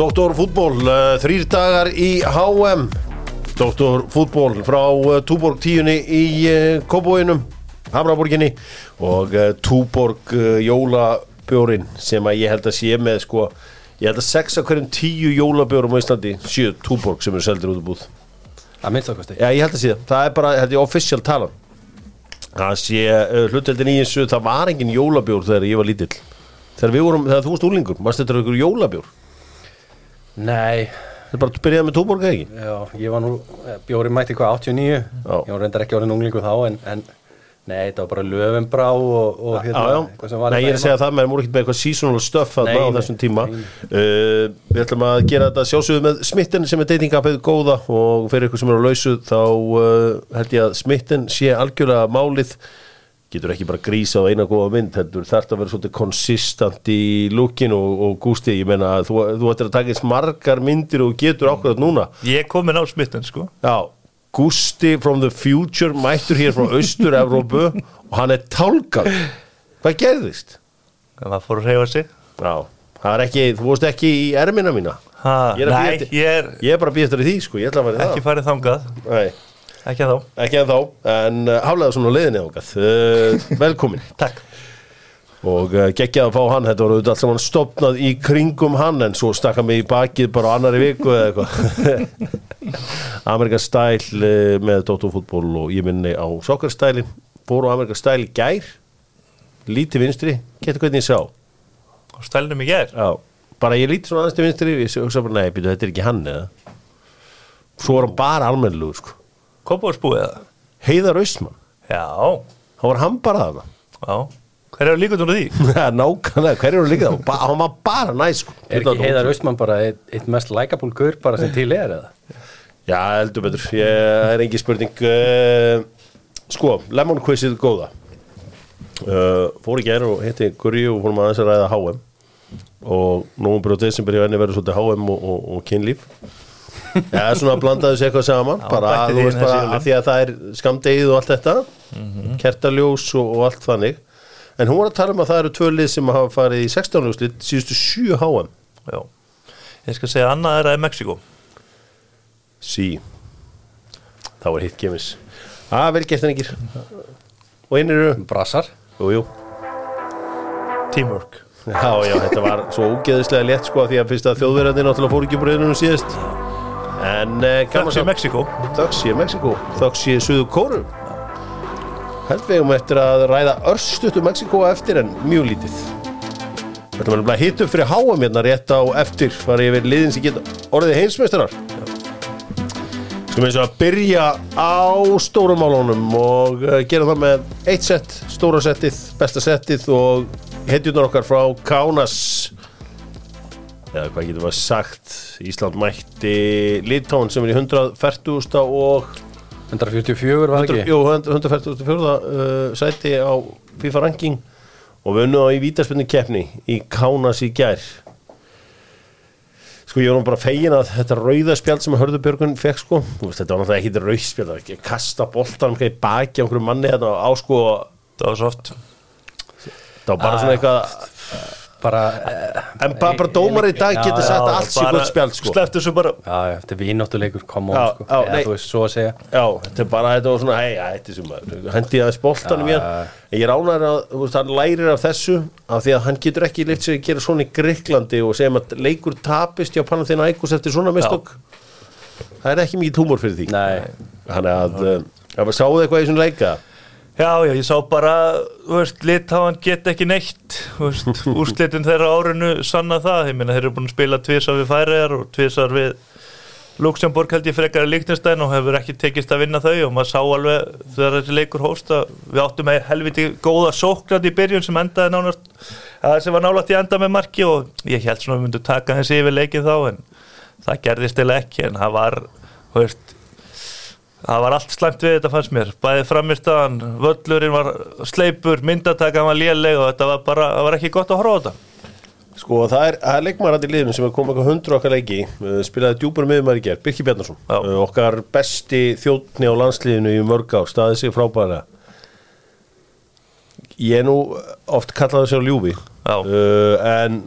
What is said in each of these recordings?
Doktor fútból, uh, þrýr dagar í HM Doktor fútból frá uh, Túborg tíunni í uh, Kópóinum, Hamraborginni og Túborg jólabjórin sem að ég held að sé með sko, ég held að sex af hverjum tíu jólabjórum á Íslandi séu Túborg sem eru seldir út úr búð. Það minnst okkar steg Já, ég held að sé það, það er bara, þetta er official talan. Það sé, hlutveldin í þessu, það var engin jólabjór þegar ég var lítill. Þegar við vorum, þegar þú varst úlingur, varst þetta ykkur jólabjór Nei, er bara að byrjaði með Túborg eða ekki? Já, ég var nú eh, Bjóri mætti hvað, 89 Já. Ég var reyndar ekki orðin unglingu þá en, en Nei, þetta var bara löfumbrá og, og hérna, Já, já, nei ég er að segja það, menn voru ekki með eitthvað seasonal stuff þarna Nei, á þessum tíma. Uh, Við ætlum að gera þetta sjálfsögðu með smitten sem er datingapið góða og fyrir ykkur sem eru á lausu þá uh, held ég að smitten sé algjörlega málið getur ekki bara grísa á eina góða mynd heldur þarf að vera svolítið konsistant í lookin og, og gústi, ég meina að þú, þú ættir að taka eins margar myndir og getur ákveðat núna. Ég er komin á smitten sko. Já, Gústi from the future mættur hér frá Austur-Evrópu og hann er tálkall Hvað gerðist? Það fór að reyfa sig. Já, það er ekki, þú vorst ekki í ermina mína. Ha, Ég Nei, ég er Ég er bara býja eftir því, sko, ég ætla að vera ekki það. farið þangað. Nei, Ekki að þá ekki en þá, en uh, hálega svona leiðinni ágæð uh, Velkomin. Takk. Og uh, geggjað að fá hann, þetta var auðvitað allt saman stopnað í kringum hann en svo stakka mig í bakið bara annari viku eða eitthvað. Amerikan stæl uh, með Dóttarfútból og ég minni á sokkarstælin fór á Amerikan stæl í gær lítið vinstri, getur hvernig ég sá? Á stælnum í ger Já, bara ég lítið svona aðeins til vinstri ég hugsa bara, nei, býtu, þetta er ekki hann eða? Svo var hann bara almennlugur sko. Kópáðsbúið það Heiðar Austmann, Já, hann var hann bara þarna. Já. Hver er líka núna því? nákvæmlega, hverju eru líka það hann var bara næs sko. Er ekki Heiðar Austmann bara eitt, eitt mest likeable gaur bara sem til er eða? Já, heldur betur, ég er engi spurning. Uh, Sko, Lemon Quizið góða. Uh, Fór í gær og hitti Guri og fórum aðeins að ræða HM og nómur og desember í venni verður svolítið HM og, og, og kynlíf Já, svona blandaði sér eitthvað saman. Já, bara, bætti þú því veist inn bara, þessi af því að það er skamdegið og allt þetta. Kertaljós og, og allt þannig. En hún var að tala um að það eru tvö lið sem hafa farið í 16 ljóslit síðustu 7 HM Já. Ég skal segja annað er að er Mexiko Sí. Þá er hitt gemis. Að vel gert en engir. Og einn eru? Brassar. Jú, jú. Teamwork. Já, já, þetta var svo ógeðislega létt sko af því að fyrst að þjóðverðandi náttúrulega fór ekki úr reyðunum síðast en uh, Þakks í Mexiko Þöks ég Mexiko Þöks ég Suðu Kóru Held við um eftir að ræða örstutu Mexiko eftir en mjög lítið. Þetta var nefnilega hitt upp fyrir háam hérna rétt á eftir fara yfir liðin sem geta orðið heimsmeistarar. Skulum eins og að byrja á stórumálunum og uh, gera það með eitt sett, stóra settið, besta settið og hetjunar okkar frá Kaunas eða hvað getur maður sagt Ísland mætti Litáin sem er í 140. og 144 var það 100, ekki? jú, 144. Uh, sæti á FIFA ranking og við unnum á í vítaspinnu keppni í Kaunas í gær sko ég var bara fegin að þetta rauðaspjald sem Hörðubjörgun fekk sko veist, þetta var náttúrulega ekki rauðspjald ekki kasta boltan í baki á einhverju manni þetta á sko Það var svo oft það var bara svona eitthvað Bara, eh, en bara, bara dómar í dag getur sagt að allt sé gott spjald sko. Sleftu svo bara. Já, já, þetta er vínáttuleikur, come on Já, sko. já, Eða þú veist, svo að segja. Já, þetta er bara, þetta var svona, hei, ja, þetta er sem að hendi aðeins mér en ég ránar að, þú veist, hann lærir af þessu af því að hann getur ekki leitt sér að gera svona í Greiklandi og segjum að leikur tapist hjá Panathina Ækus eftir svona mistök. Það er ekki mikið túmor fyrir því. Nei, þannig að, uh, að Já, já, ég sá bara, þú veist, Litáan get ekki neitt, þú veist, úrslitin þeirra árinu sanna það, ég meina þeir eru búin að spila tvisar við Færiðar og tvisar við Luxemburg held ég frekar að Líknestæn og hefur ekki tekist að vinna þau. Og maður sá alveg þegar þessi leikur hóst að við áttum með helviti góða sóknat í byrjun sem endaði nánast, að sem var nálægt í enda með marki og ég held svona að við myndum taka þessi yfir leikin þá en það gerðist eða ekki. En það var, þú veist, Það var allt slæmt við þetta fannst mér. Bæðið framistæðan, völlurinn var sleipur, myndatakan var léleg og þetta var bara, það var ekki gott að horfa á þetta. Sko, það er, það er leikmarat í liðinu sem er komið eitthvað hundru okkar leiki. Uh, spilaði djúpur miðumar í gerð, Birki Bjarnason. Já. uh, okkar besti þjóttni á landsliðinu í mörg á, staðið sig frábæra ég er nú oft kallaði sér ljúfi. Uh, en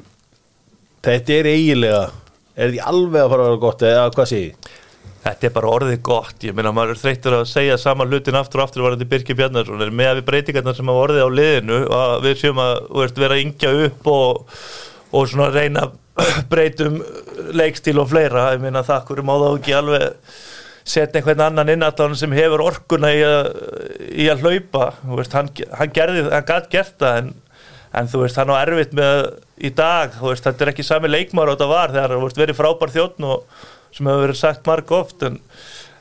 þetta er eiginlega er því alveg að fara að vera gott eða hvað sé ég? Þetta er bara orðið gott, ég meina maður er þreyttur að segja sama hlutin aftur og aftur varandi Birkir Bjarnarsson með að við breytingarnar sem hafa orðið á liðinu að við séum að veist, vera yngja upp og, og svona reyna breytum leikstíl og fleira, ég meina það hverju má þá ekki alveg setja einhvern annan innallan sem hefur orkuna í að, í að hlaupa. Veist, hann, hann gerði, hann gætt gert það en, en þú veist, hann á erfitt með í dag, þú veist, þetta er ekki sami leikmar og þetta var þegar hann verið frábær þjóttn og sem hefur verið sagt marg oft en,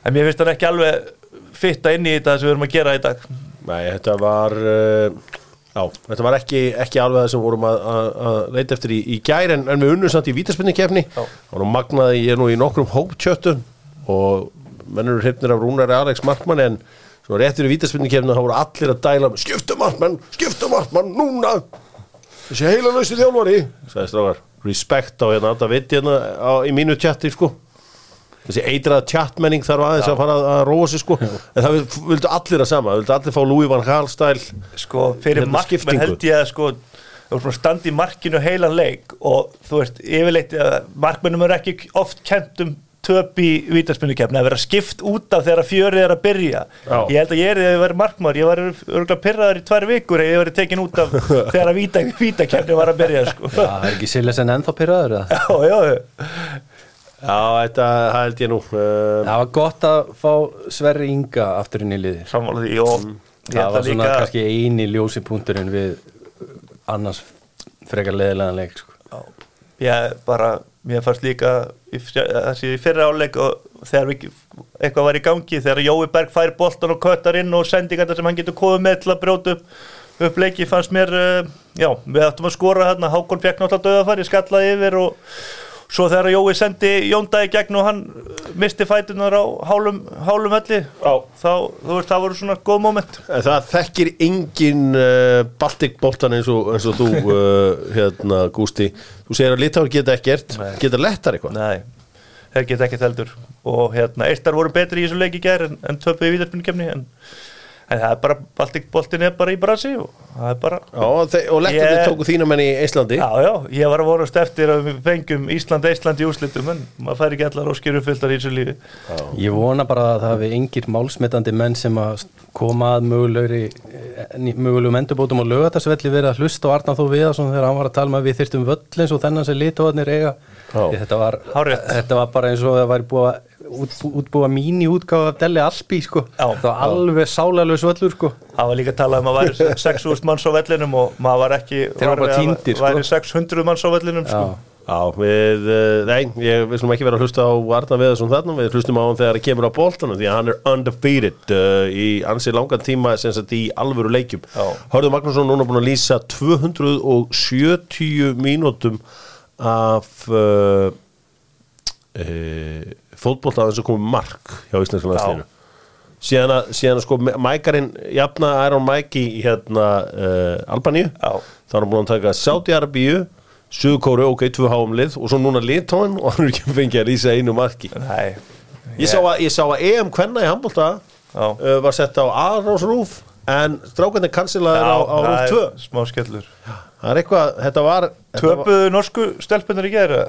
en mér finnst hann ekki alveg fitta inn í þetta sem við erum að gera í dag. Nei, þetta var uh, já, þetta var ekki, ekki alveg það sem vorum að, að, að leita eftir í, í gær en, en við unnum samt í vítaspinnikefni Já. og nú magnaði ég nú í nokkrum hóptjöttum og mennur hrifnir af Rúnari Alex Markmann en svo réttur í vítaspinnikefni þá voru allir að dæla skipta Markmann, skipta Markmann, núna! Þessi heila lausi þjálfari. Sagði strákar, respect á hérna þetta veit hérna á, í mínu tjatti sko þessi eitraða tjattmenning þarf aðeins að fara að, róa sig sko en það vil- vildu allir að sama, vildu allir fá Louis van Gaal stæl sko, fyrir Hérna, markmenn skiptingu. held ég að sko þú veist, bara standa í markinu heilan leik og þú veist, yfirleitt að markmennum er ekki oft kent um töp í vítaspinnukefni að vera skipt út af þegar fjörið er að byrja Já. ég held að ég er því að ég væri markmaður ég var örgulega pyrraður í tvær vikur ef ég væri tekin út af þegar vítakefni var að byrja sko. já, Það er ekki Silesen ennþá pyrraður eða? já, já, Já, þetta held ég nú uh, Það var gott að fá Sverri Inga aftur inn í liði sammála því og ég Það var svona líka kannski eini ljósi punkturinn við annars frekar leðilegan leik sko. Já, ég bara, mér fannst líka þessi í fyrra áleik og þegar við, eitthvað var í gangi þegar Jói Berg fær boltan og köttar inn og sendingar sem hann getur komið með til að brjóta upp, upp leiki fannst mér uh, já, við ættum að skora hérna Hákon fekk náttúrulega döðafæri, skallaði yfir og svo þegar Jói sendi Jónda í gegn og hann uh, misti fætunar á hálum, hálum velli Já. þá, þú veist, það voru svona góð moment En það þekkir engin uh, Baltic boltan eins og, eins og þú uh, hérna Gústi þú segir að Litáður geta ekkert Nei. geta lettar eitthvað Nei, þeir geta ekkert heldur og hérna, eistar voru betri í þessu leik í gær en, en töpuði í vítarspunnkefni en, en það er bara, Baltic boltin er bara í brasi og það er bara Já, og, og Ég- tóku þína menn í Íslandi. Já, já, ég var að vorast eftir að við fengum Ísland, Ísland í úrslitum en maður fær ekki allar óskýru fylltar í þessu lífi. Ég vona bara að það hafi engir málsmetandi menn sem að koma að mögulegri mögulegum endurbótum og lögatarsvelli verið að hlusta á Arnar Þó Viðarsson þegar hann var að tala um að við þyrftum völl eins og þennan sem litóðanir eiga. Já. Þetta var, þetta var bara eins og það væri búið að útbú, útbúa mín í útgáfa af Delli Alpi sko. Já. það var alveg sálalös völlur sko. Það var líka að tala um að væri 6.000 manns á vellinum og maður var ekki bara týndir, sko. væri 600 manns á vellinum sko. Já. Já, við, uh, nei, ég, við slum ekki vera að hlusta á Arna Veðarsson þarna, við hlustum á hann þegar það kemur á boltanum því að hann er undefeated uh, í ansi langan tíma sem sagt í alvöru leikjum. Hörður Magnússon núna búin að lýsa 270 mínútum af uh, uh, fótboltaðan sem komið mark hjá Íslandska landsliðinu. Síðan að, síðan að sko Mækarinn jafna Iron Mike í hérna uh, Albaníu þá er hann búin að taka Saudi-Arabíu Suðukóru, ok, tvö háum lið og svo núna liðtóin og hann er ekki fengið að lýsa einu marki. Nei, ég sá, að, ég sá að EM Kvenna í handbólta uh, var sett á Arós Rúf en strákandi kansilaður á, á Rúf 2 smá skellur. Þetta var þetta var- Töpuðu norsku stelpunar í gera?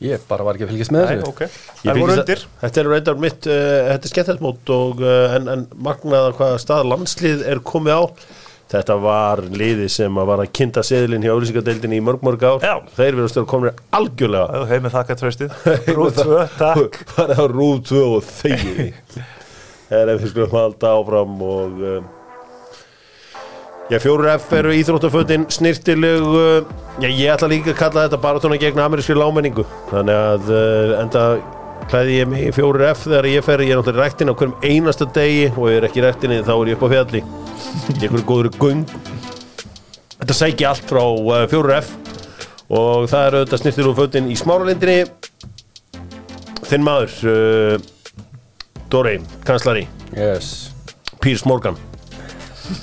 Ég bara var ekki að fylgjast með Nei, þessu ok. Ég Það voru fylgist undir. Að- Þetta er reyndar mitt, uh, þetta er skemmtilegt mót og, uh, en, en magnaða hvaða stað landslið er komið á. Þetta var liði sem að var að kynnta seðlinn hjá auðlýsingadeildinni í mörg mörg ár. Já. Þeir verður stöður komin algjörlega. Heim með þakka tröstið Rúð 2, takk. Rúð 2 og þegir Það er ef við skulum halda áfram og uh, Já, fjóru F eru íþróttafötin snirtileg uh, Já, ég ætla líka að kalla þetta baratóna gegn amerískri lámenningu Þannig að uh, enda klæði ég mig í fjóru F þegar ég fer. Ég er náttúrulega í ræktin á hverjum einasta degi og ég er ekki í ræktinni þá er ég upp á fjalli. Ég er hverju góður göng. Þetta sæki allt frá uh, fjóru F og það eru auðvitað snirtileg fötin í smáralindinni. Þinn maður uh, Dóri, kanslari yes. Pírs Morgan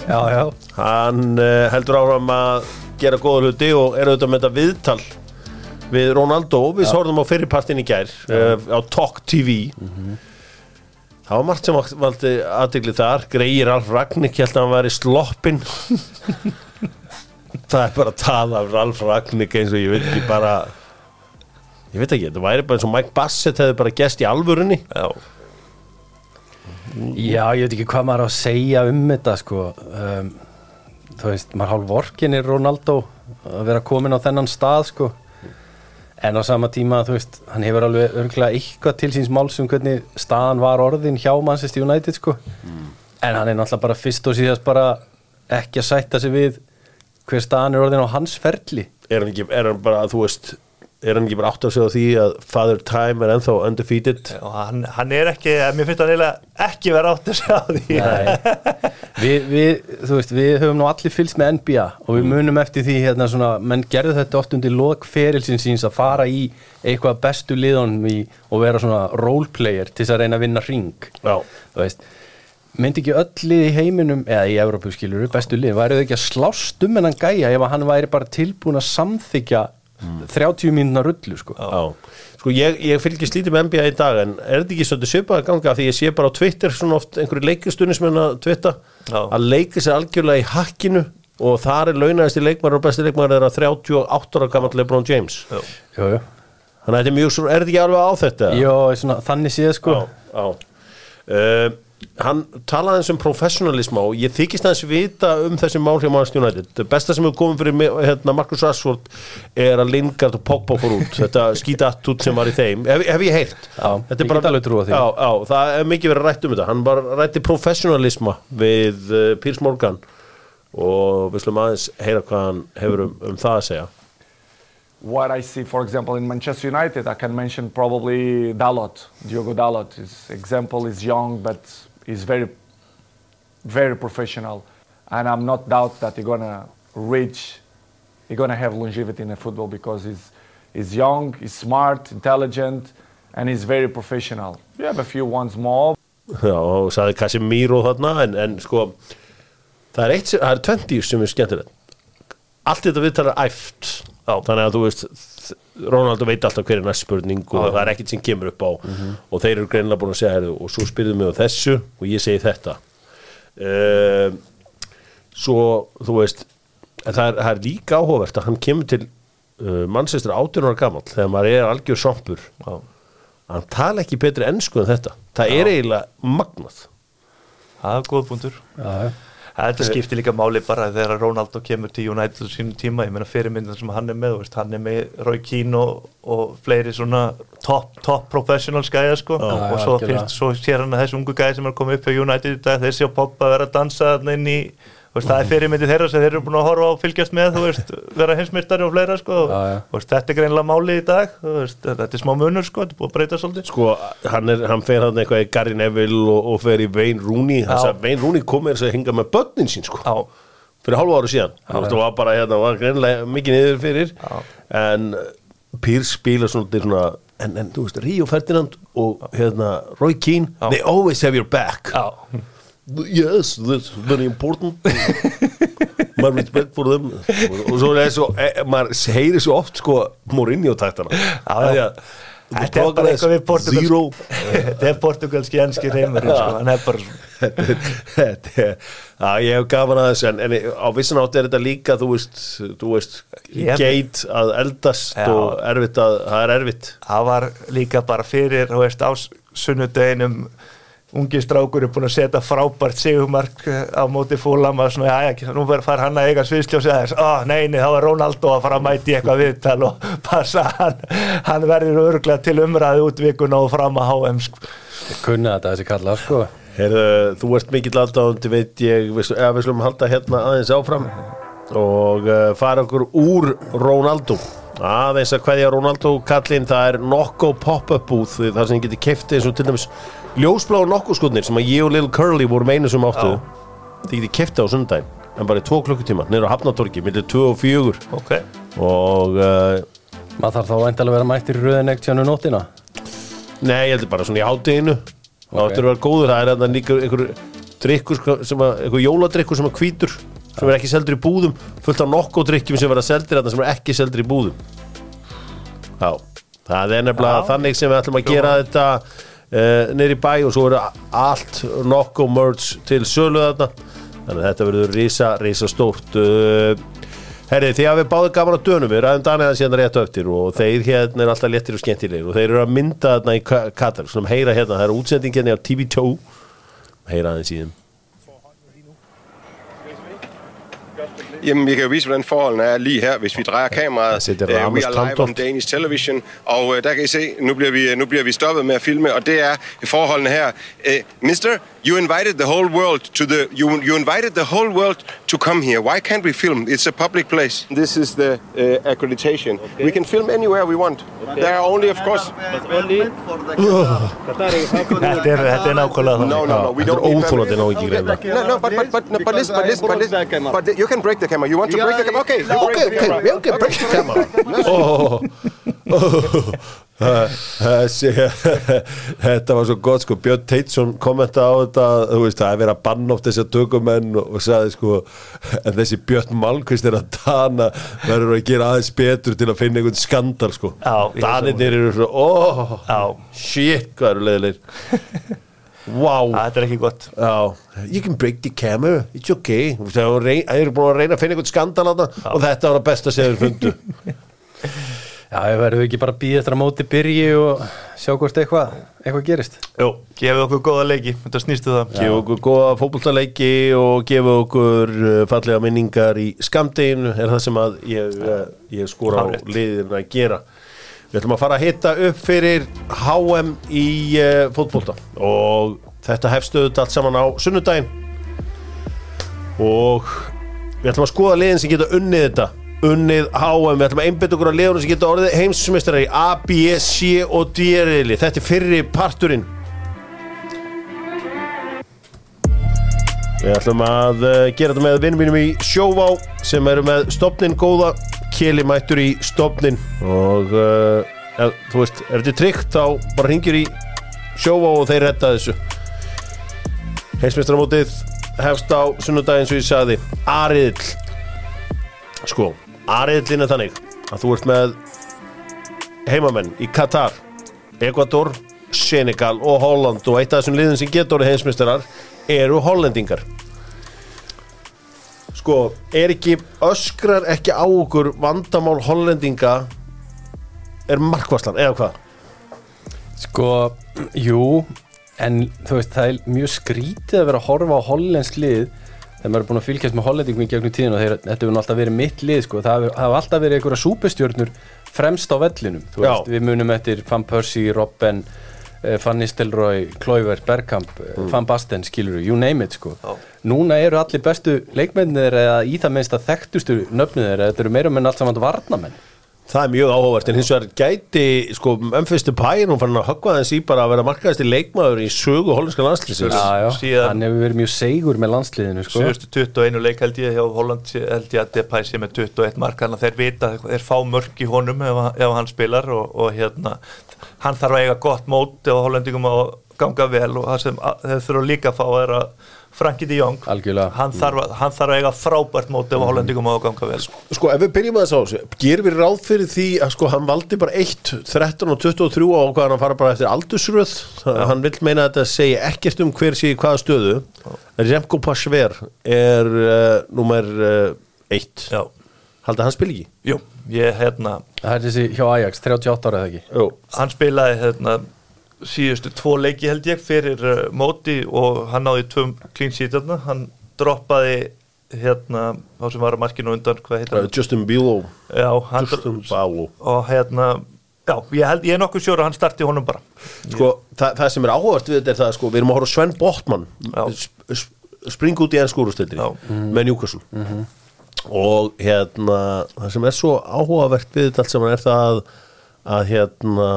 já, já. Hann uh, heldur áfram að gera góða hluti og er auðvitað með þetta viðtal við Ronaldo. Við horfðum á fyrirpartin í gær uh, á Talk TV það var margt sem valdi aðdegli þar. Greir Ralf Ragník held að hann væri sloppin það er bara að tala af Ralf Ragník eins og ég veit ekki bara ég veit ekki, þetta væri bara eins og Mike Bassett hefði bara gest í alvörunni. Já, Já, ég veit ekki hvað maður á að segja um þetta sko. Um, þú veist, maður hálf vorkin er Ronaldo að vera komin á þennan stað sko. En á sama tíma, þú veist, hann hefur alveg örgulega eitthvað til síns máls um hvernig staðan var orðin hjá Manchester United sko. En hann er náttúrulega bara fyrst og síðast bara ekki að sætta sig við hver staðan er orðin á hans ferli. Er hann, ekki, er hann bara, þú veist er hann ekki bara átt að segja því að Father Time er ennþá undefeated? Og hann, hann er ekki, mér finnst hann eiginlega ekki vera átt að segja því. Við, við, þú veist, við höfum nú allir fylgst með NBA og við munum eftir því hérna svona, menn gerðu þetta oft undir lokferilsin síns að fara í eitthvað bestu liðunum í og vera svona roleplayer til þess að reyna að vinna ring Já, þú veist, myndi ekki öll lið í heiminum eða í Evrópu skilur, bestu lið væri þau ekki að slást um hennan gæja ef hann væri bara tilbúin að samþykja 30 mínuna rullu sko já Sko ég, ég fylgist lítið með NBA í dag en er þetta ekki svolítið svipað að ganga því ég sé bara á Twitter svona oft einhverju leikastunni sem hann að twitta Já. að leika sér algjörlega í hakkinu og þar er launaðist í leikmar og besti leikmar er að 38 ára gammal LeBron James Já. Þannig að þetta er mjög svo, er þetta ekki alveg á þetta? Jó, svona, þannig séð sko Já, já. Uh, hann talaði eins um professionalisma og ég þykist aðeins vita um þessi mál hjá Manchester United. Það besta sem hefur komið fyrir hérna, Marcus Rashford er að Lingard og Pogba fór út. Þetta skítattút sem var í þeim. Hef, hef ég heyrt? Já, Þetta er get alveg trúað því. já, já, það er mikið verið rætt um þetta. Hann bara rætti professionalisma við uh, Piers Morgan og við slum aðeins heyra hvað hann hefur um, um það að segja. What I see, for example, in Manchester United, I can mention probably Dalot, Diogo Dalot. His example is young, but he's very, very professional, and I'm not doubt that he's gonna reach, he's gonna have longevity in the football because he's, he's young, he's smart, intelligent, and he's very professional. You have a few ones more, Já, og saði Casemiro þarna en, en sko það er eitt það er 20 sem er skemmtilegt allt þetta viðtal er æft Já. þannig að þú veist Ronaldo veit alltaf hver er næst spurning og það er ekkert sem kemur upp á. Og þeir eru greinilega búin að segja heyrðu, og svo spyrðu mig á þessu og ég segi þetta. Uh, svo þú veist það er, það er líka áhugavert að hann kemur til uh, mannsestur 18 ára gamall þegar maður er algjör svampur. Já. hann tala ekki betri ennsku en þetta. Það er eiginlega magnað. Það er góð punktur. Já, já. Þetta skiptir líka máli bara þegar Ronaldo kemur til United á sínum tíma, ég meina fyrirmyndan sem hann er með, veist, hann er með Roy Keane og, og fleiri svona top, top professional skæja sko. Og já, svo, fyrst, svo sér hann að þessi ungu gæði sem er komið upp hjá United í dag, þeir sé á poppa vera að dansa inn í, veist, það er fyrirmyndi þeirra sem þeir eru búin að horfa á og fylgjast með, þú veist, vera heimsmyndari og fleira sko, Já, já. þú veist, þetta er greinlega máli í dag, þú veist, þetta er smá munur sko, þetta er búið að breyta svolítið. sko, hann, er, hann fer hann eitthvað í Gary Neville og, og fer í Wayne Rooney. Sagði að Wayne Rooney kom með þess að hinga með börnin sín sko, Já, fyrir hálfa ára síðan. Hann var bara hérna, var greinlega mikið niður fyrir. Já. en Pírs spila svona, svona en, en þú veist, Ríó Ferdinand og hérna, Roy Keane, Já. they always have your back. Já, yes, that's very important. My respect for them. Og, svo er svo, e, maður heyri svo oft sko Mourinho taktana já. Þetta er bara eitthvað við Portugal zero. Þetta er portugalski enski reymurinn sko, hann er bara ég hef gaman að þessu en, á vissan átt er þetta líka þú veist, geit að eldast og erfitt að, það er erfitt. Það var líka bara fyrir á sunnudeginum ungi strákur er búin að setja frábært sigumark eh, á móti fúlam og svona, já, já, nú fara hann að eiga sviðsljósi aðeins, ó, nei, nei, þá er Ronaldo að fara að mæti eitthvað viðtal og passa hann, hann verður örglega til umræði út vikuna og fram að HM sko. kunna þetta þessi kalla sko. Heyrðu, þú ert mikill aðdáðandi veit ég, við, eða, við slum halda hérna aðeins áfram og uh, fara okkur úr Ronaldo. Aðeins að hverja Ronaldo kallinn það er Nokko pop-up búð þar sem geti kefti eins og til dæmis ljósblá Nokko skotnir sem að ég og Lil Curly vorum einu sem áttu. Þið geti kefti á sundaginn en bara í tvo klukkutíma nýra á Hafnatorgi millir 2 og 4 ok, og uh, maður þarf þá væntalega að vera mættir í röðin ekkert sjánu nóttina? Nei, ég heldur bara svona í hátteginu Það Ok. áttur að vera góður, það er líka einhver drikkur sko- sem að, einhver jóladrikkur sem að hvítur sem er ekki seldur í búðum fullt af nokko drikkjum sem verða þarna sem er ekki seldur í búðum. Já, það er nefnilega Já. þannig sem við ætlum að gera þetta neyri bæ og svo verður allt nokko merch til sölu þarna. Þannig að þetta verður risa, risa stórt uh, Herri, því að við báðum gaman á dönum. Við ræðum Daniða síðan rétt á eftir og þeir hérna er alltaf léttir og skemmtilegir og þeir eru að mynda þarna í Ka- Katar. Svona heyra hérna, það er útsending hérna á TV2 heyra aðeins í þeim Jamen, vi kan jo vise, hvordan forholdene er lige her, hvis vi drejer kameraet. Altså, det er Øh, Ramos we are live on Danish Television, og øh, der kan I se, nu bliver, vi, nu bliver vi stoppet med at filme, og det er forholdene her. Uh, mister, you invited the whole world to the, you, you invited the whole world to come here. Why can't we film? It's a public place. This is the uh, accreditation. We can film anywhere we want. There are only, of course, Þetta er, þetta er nákvæmlega no, þannig no, no, we don't er need óþólandi permission. ná ekki greina No, no, but, but, but, but listen, but listen, but listen, but you can break the camera. You want to break the camera? Okay, you Ok, break the ok, camera. ok, break the camera. Oh, oh, Þessi Þetta var svo gott sko. Björn Teitsson kommenta á þetta þú veist, það er verið að banna oft þessi tökumenn og, og sagði sko en þessi Björn Malmqvist er að dana verður að gera aðeins betur til að finna einhvern skandal sko. Danirnir eru svo, oh, shit, hvað eru leiðilegir Wow. Þetta er ekki gott. Já, you can break the camera, it's okay. Það eru búin að reyna að finna einhvern skandal og þetta var það besta sem þeir fundu Já, ég verður ekki bara að býða eftir að móti byrji og sjá hvort eitthvað eitthvað gerist. Jú, gefið okkur góða leiki, þetta snýstu það. Gefa okkur góða fótboltaleiki og gefa okkur uh, fallega minningar í skamdeginu er það sem að ég, uh, ég skora á liðin að gera við ætlum að fara að hitta upp fyrir HM í uh, fótbolta. Og þetta hefstuðut allt saman á sunnudaginn. Og við ætlum að skoða liðin sem geta unnið þetta. Unnið HM, við ætlum að einbytta okkur á liðunum sem geta orðið heimsumistrar í A, B, C og D-riðli, þetta er fyrri parturinn. Við ætlum að uh, gera þetta með vinnum mínum í Sjóvá sem eru með stopnin góða Keli mættur í stopnin og uh, ja, þú veist, er þetta tryggt þá bara ringir í Sjóvá og þeir retta þessu. Heimsmeistaramótið hefst á sunnudaginn svo ég sagði. Ariðl sko, Ariðlinn er þannig að þú ert með heimamenn í Katar Ecuador, Senegal og Holland og eitt af þessum liðin sem getur orðið heimsmeistarar eru hollendingar sko, er ekki öskrar ekki á okkur vandamál hollendinga er markvarslan, eða hvað? Sko, jú en þú veist, það er mjög skrítið að vera að horfa á hollensk lið þegar maður er búin að fylgjast með hollendingum í gegnum tíðin og þeir, þetta hefur alltaf verið mitt lið sko. það hafa alltaf verið einhverja súpestjörnur fremst á vellinum þú Já. veist, við munum eftir Van Persie, Robben eh, Van Nistelrooy, Kloiver, Bergkamp mm. Van Basten, skilur you name it sko. núna eru allir bestu leikmennir eða í það minnst að þekktustu nöfnir þeirra, þetta eru meira menn allt saman varnamenn Það er mjög áhugavert, en hins vegar gæti sko, Memphis Depay nú fann að höggva þess í bara að vera markaðist í leikmaður í sögu hollenska landslýsins Já, já, Síðan- hann hefur verið mjög segur með landsliðinu sko. Síðustu 21 leik held ég hjá Holland held ég að Depay sé með 21 mark þannig að þeir vita, þeir fá mörk í honum ef, ef hann spilar og, og hérna hann þarf að eiga gott mót ef Hollandingum að ganga vel og það sem að- þeir þurfa líka að fá að vera Frankie de Jong Algjörlega. hann þarf, að, hann þarf að eiga frábært mót ef Hollandingum að ganga vel. Sko, ef við byrjum að þess á þessu gerum við ráð fyrir því að sko, hann valdi bara 1, 13 og 23 og hvað hann fara bara eftir aldursröð? Hann vil meina að þetta segja ekkert um hver sé hvaða stöðu. Remco Pasver er uh, nummer 1 Já, Haldið að hann spil ekki? jú, ég hérna Það er þessi hjá Ajax, 38 ára eða ekki? Jú hann spilaði hérna síðustu tvo leiki held ég fyrir uh, móti og hann náði tvum þarna, hann droppaði hérna, þá sem var að markinu undan, hvað heitir hann? Justin Bilo Já, hann Justin Balo og hérna, já, ég held, ég er nokkuð sjóra að hann starti honum bara. Sko, það, það sem er áhugavert við þetta er það sko, við erum að horfa Sven Botman Já. sp sp springa út í enn skúrustildri með Newcastle og hérna það sem er svo áhugavert við þetta allt saman er það að, að hérna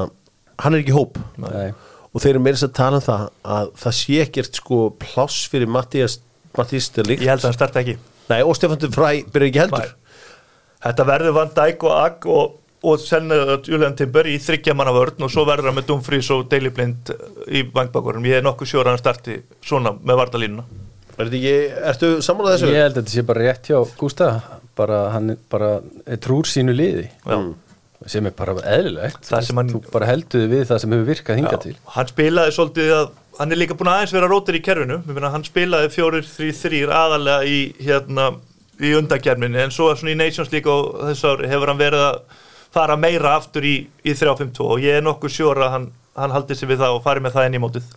hann er ekki hóp. Nei. og þeir eru meira að tala um það að það sé ekkert sko pláss fyrir Mattias Mattias Delikt Ég held að hann starti ekki. Nei, og Stefán Fræ byrja ekki heldur. Nei. Þetta verður Van Dijk og Agg og, og senna Julian Timber í þryggja manna vörn og svo verður hann með Dumfries og Daily Blind í bankbakurum Ég er nokkuð sjóra að hann starti svona með vardalínuna Er þetta ekki, ertu samanlega þessu? Ég held að þetta sé bara rétt hjá Gústa. Bara hann er bara er trúr sínu liði. Já. sem er bara eðlilegt. Hann- þú bara heldur við það sem hefur virkað hinga til. Hann spilaði svolítið að hann er líka búin að aðeins vera rótir í kerfinu. Hann spilaði fjórir, þrý, þrýr aðalega í hérna í undakjarminni en svo svona í Nations League og þess ári hefur hann verið að fara meira aftur í, í 3-5-2 og ég er nokkuð sjóra að hann, hann haldi sig við það og fari með það inn í mótið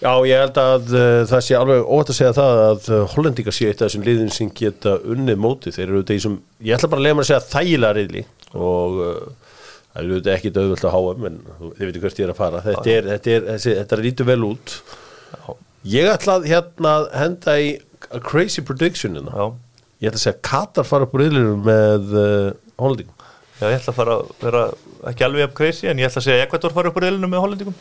Já, ég held að uh, það sé alveg óvægt að segja það að uh, hollendingar sé eitt af þessum liðin sem geta unnið mótið. Þeir eru auðvitað í sem, ég ætla bara að lega mér að segja þægilega riðli og uh, það eru auðvitað ekki döðvöld að háa, en þú- þið veitir hvert ég er að fara. Þetta er, þetta er, þessi, þetta lítur vel út. Ég ætla að hérna henda í a crazy prediction hérna. Ég ætla að segja Katar fara upp úr riðlinu með hollendingum. Já ég ætla að fara að vera ekki alveg af crazy en ég ætla að segja Ekvator fari upp reilinu með hollendingum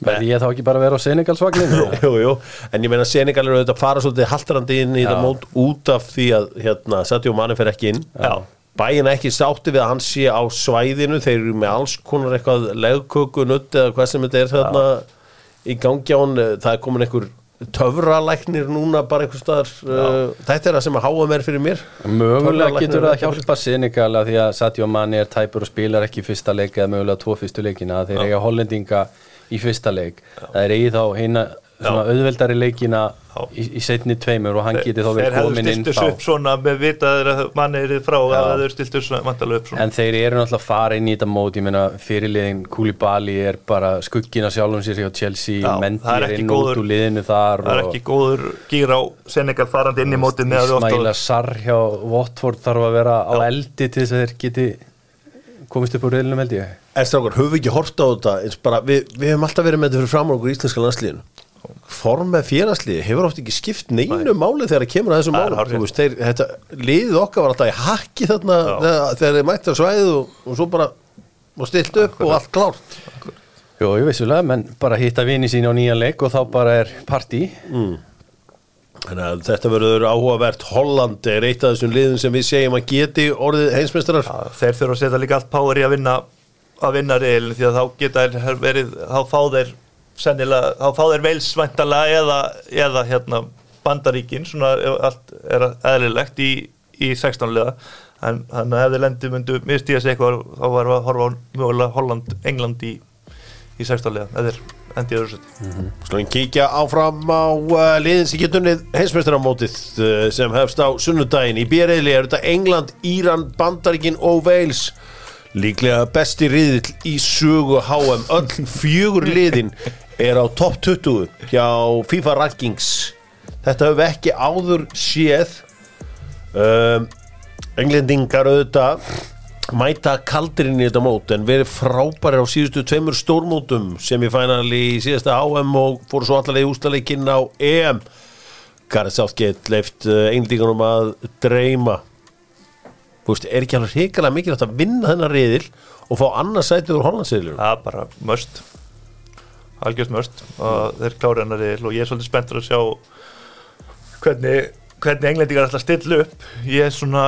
Verði ég þá ekki bara að vera á Senegalsvagninu? jú, jú, en ég meina Senegal eru auðvitað að fara svolítið haldrandi inn í Já. þetta mót út af því að hérna, Sadio Mane fer ekki inn. Já. bæin ekki sátti við að hann sé á svæðinu. Þeir eru með alls konar eitthvað legköku, nutt eða hvað sem þetta er þarna í gangi á hann. Það er komin einhver töfralæknir núna bara einhver staðar. Uh, þetta er það sem að háa mér fyrir mér. Mögulega getur það ekki- hjálpa Senegal að því að Sadio Mane er tæpur og spilar ekki fyrsta leik eða mögulega tvo fyrstu leikina. Þeir eiga hollendinga í fyrsta leik. Það er eigi þá hérna svona auðveldari leikina Já. í, í setni tveimur og hann geti þá Þeir verið hefðu komin inn stilt þessu upp þá svona með vitaður að manni er frá Já. að þeir stilt þessu vantalega upp svona. En þeir eru náttúrulega fara inn í þetta mót ég meina fyrirliðin Koulibaly er bara skuggina sjálfum sér hjá Chelsea Já, Mendy er inn góður- út úr liðinu þar Það er og ekki góður gýr á Senegal farandi inn í mótið með að Ismaila Sarr hjá Watford þarf að vera á eldi til þess að þeir geti komist upp úr reilunum held ég. En strákar, höfum við ekki hort á þetta? Eins bara, við, við hefum alltaf verið með þetta fyrir framar okkur í íslenska landslíðinu form með félagslíði hefur oft ekki skipt neinu máli þegar það kemur að þessum. Þú veist, þeir, þetta, liðið okkar var alltaf í hakki þarna þegar, þegar þeir mætti á svæðið og, og svo bara og stilt upp og allt klárt. Jó, ég veissulega, menn bara hitta vini sín á nýjan leik og þá bara er partí Þannig að þetta verður áhugavert. Holland er eitt af þessum liðum sem við segjum að geti orðið heimsmeistarar. Já, Þeir þurfa að setja líka allt power í að vinna að vinna reilin því að þá geta verið þá fá þeir sennilega, þá fá þeir veilsvæntalega eða, eða hérna bandaríkin, svona allt er eðlilegt í, í 16 liða. En þannig að ef þeir lendi myndu mistíða sig eitthvað þá varum við að horfa á mögulega Holland, England í, í 16 liða eða endið öðru sett Slóin kíkja áfram á uh, liðin sem getur unnið heimsmeistaramótið uh, sem hefst á sunnudaginn. Í björriðli er þetta England, Íran, Bandaríkin og Wales. Líklega besti riðill í sögu HM öll fjögur liðin er á topp 20 hjá FIFA Rankings. Þetta hefur ekki áður séð. Um, englendingar auðvitað mæta kaldurinn í þetta mót en verið frábæri á síðustu tveimur stórmótum sem ég fænali í síðasta AM og fóru svo allavega í úslaleikin á EM. Gareth Southgate leift englendingunum að dreyma. Veist, er ekki alveg hrikalega mikilvægt að vinna þennan riðil og fá annars sætið úr Hollandseilur Það er bara möst algjörst möst og þeir klára hennar riðil og ég er svolítið spenntur að sjá hvernig, hvernig englendingar ætla að stilla upp. Ég er svona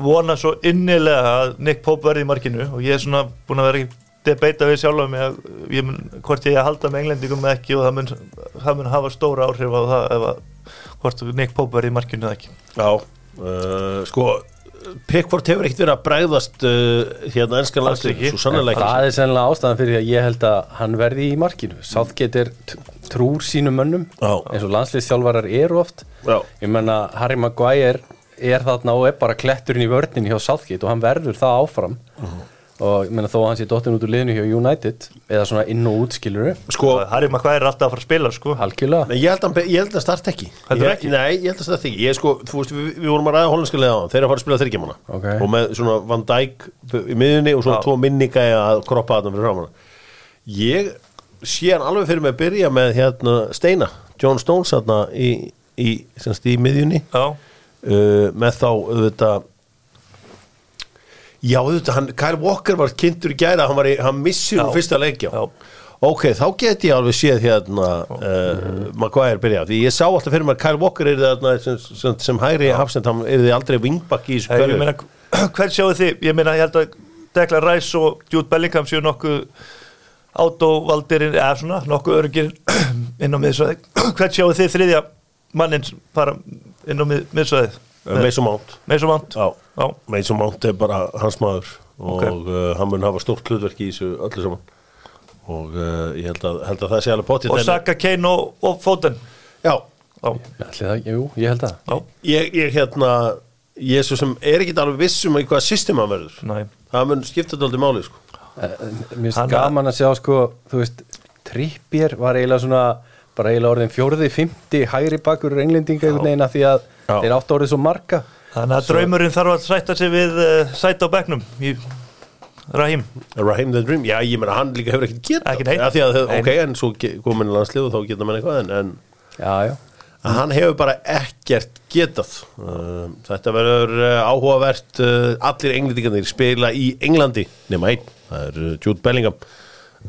vona svo innilega að Nick Pope verði í markinu og ég er svona búin að vera ekki debata við sjálf mig að ég mun, hvort ég halda með englendingum eða ekki og það mun, það mun hafa stóra áhrif á það ef að hvort Nick Pope verði í markinu eða ekki. Já, uh, sko Pickford hefur ekkert verið að bregðast uh, hérna svo sannlega Það er sennilega ástæðan fyrir að ég held að hann verði í markinu. Southgate er trúr sínum mönnum Já. eins og landsliðstjálfarar eru oft. Já. ég menna Harry Maguire er þarna og er bara kletturinn í vörninni hjá Southgate og hann verður það áfram. Og ég menna þó að hann sé dottin út úr liðinu hjá United eða svona inn og út skiluru Sko, og Harry Maguire er alltaf að fara að spila sko. Nei, ég held að, ég held að start ekki. Ég, ekki? Nei, ég held að start ekki. Ég, sko, veist, við, við vorum að ræða hollandska liða á þeir eru að fara að spila þryggjamanna Ok. og með svona Van Dijk í miðunni og svona tvo minninga að kroppa þarna fyrir framanna ég sé hann alveg fyrir mig að byrja með hérna Steina, John Stones þarna í, í, í miðjunni. Já, uh, með þá auðvitað já auðvitað, hann, Kyle Walker var kynntur í gæra, hann, í, hann missir Já. fyrsta leikjá Já. ok, þá get ég alveg séð hérna uh, Maguire byrja, því ég sá alltaf fyrir að Kyle Walker er þarna sem, sem, sem hægri hafsend, hann er þið aldrei vingbakk í hverju hvern sjáu þið? Ég meina, ég held að Declan Rice og Jude Bellingham séu nokkuð átóvaldirinn, eða svona, nokkuð örgir inn á miðsvæði. Hvern sjáu þið þriðja mannin fara inn á mið, miðsvæðið? Mason Mount Mason Mount? já, Já. Mason Mount er bara hans maður og Ok. uh, hann mun hafa stórt hlutverk í þessu öllu saman og uh, ég held að, held að það sé alveg potið Og Saka, Kane og, og Foden? já, það, jú, ég held já, ég, ég hérna ég er svo sem er ekki alveg vissum í hvaða system hann verður næ það mun skipta þetta aldrei máli sko. Eh, Mér finnst gaman að sjá sko, þú veist, Trippier var eiginlega svona, bara eiginlega orðin fjórði, fymti, hægri bakur englendinga einhvern veginn að því að þeir áttu orðið svo marga. Þannig að draumurinn þarf að sætta sig við uh, sætt á bekknum í Rahim Raheem the Dream, já ég meina hann líka hefur ekkert geta Ekki neitt. ja, ok, en svo komin landslið og þá geta menn eitthvað en, en Já, já, hann hefur bara ekkert getað. Uh, þetta verður uh, áhugavert uh, allir englendingarnir spila í Englandi nema einn, það er Jude Bellingham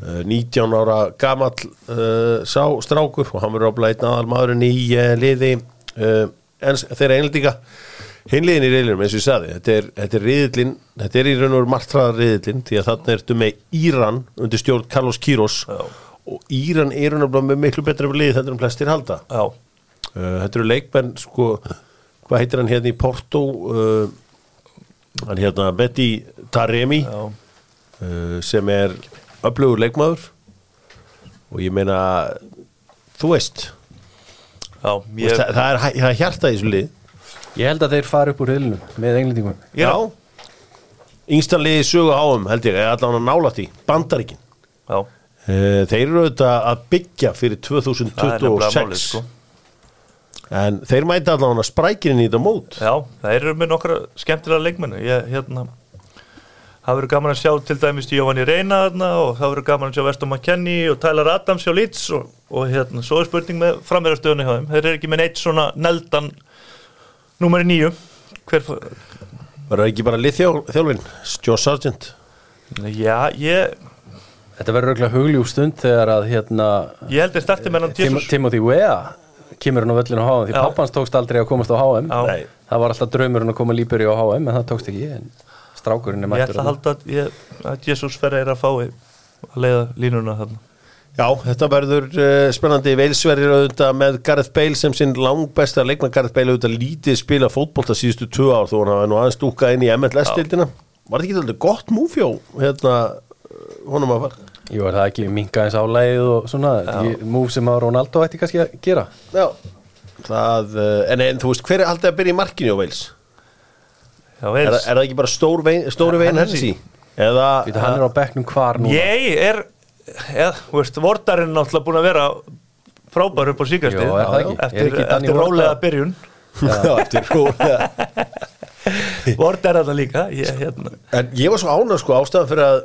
19 ára gamall uh, sá strákur og hann verður áblæð einn aðal maðurinn í uh, liði þeirra englendinga. Hinliðin í reyðlunum eins og ég sagði þetta er, þetta er riðillin, þetta er í raun og veru margtraðar riðillin því að þarna ertu með Íran undir stjórn Carlos Queiroz Já. og Íran eru náttúrulega með miklu betra lið þetta er um flestir halda. Já, þetta eru leikmenn sko, hvað heitir hann hérna í Porto hann hérna Betty Taremi já, sem er öflugur leikmaður. Og ég meina þú veist. Já ég... ég, það, það, er, það er hjarta í þessu lið ég held að þeir fara upp úr riðlunum með englendingum. Já. Yngstan liði sögu háum held ég, eða allan að nála því Bandaríkin. Já, uh, þeir eru auðvitað að byggja fyrir það er nefnilega 2026 málið sko. En þeir mæta allan að sprækinn í þetta mót. Já, það eru með nokkra skemmtilega leikmennu ég, hérna það verður gaman að sjá til dæmis Jóhanni Reyna þarna og það verður gaman að sjá Veston McKennie og Tyler Adams hjá Leeds og, og hérna, svo er spurning með framverðarstöðunni hjá þeim. Þeir eru ekki með neitt svona neldan númeri nýju hver, verður ekki bara liðþjálfin Joe Sargent? Já, ég Þetta verður auðvitað hugljúf stund þegar að hérna ég held að starti með hann Tim Jesus. Timothy Wea kemur hann á völlinu á HM því pappans tókst aldrei að komast á HM það var alltaf draumurinn að koma lípur í á HM en það tókst ekki en strákurinn er ég mættur ætla að halda að, ég, að Jesus Ferreira fái að leiða línuna þarna. Já, þetta verður uh, spennandi. Veilsverðir auðvitað með Gareth Bale sem sinn langbesta leikmann. Gareth Bale auðvitað lítið spila fótbolta síðustu tvö ár þó hann hafa nú aðeins dúkað inn í MLS-dildina Var þetta ekki alltaf gott múfjó hérna honum að fara? Jú, er það ekki minka eins álægið og svona múf sem að Ronaldo ætti kannski að gera? Já. Það, uh, en, en þú veist, hver er alltaf að byrja í markinu á Veils? Er, er það ekki bara stór vein, stóri Ja, veginn Hennessy. Eða Vita, hann er á bekknum hvar núna Ég er, eða, þú veist, Vordarinn náttúrulega búin að vera frábær upp á síkastið Jú, er það ekki? Eftir, ekki eftir rólega byrjun Já, eftir rólega Vordar er það líka ég, hérna. En ég var svo ánað sko ástæðan fyrir að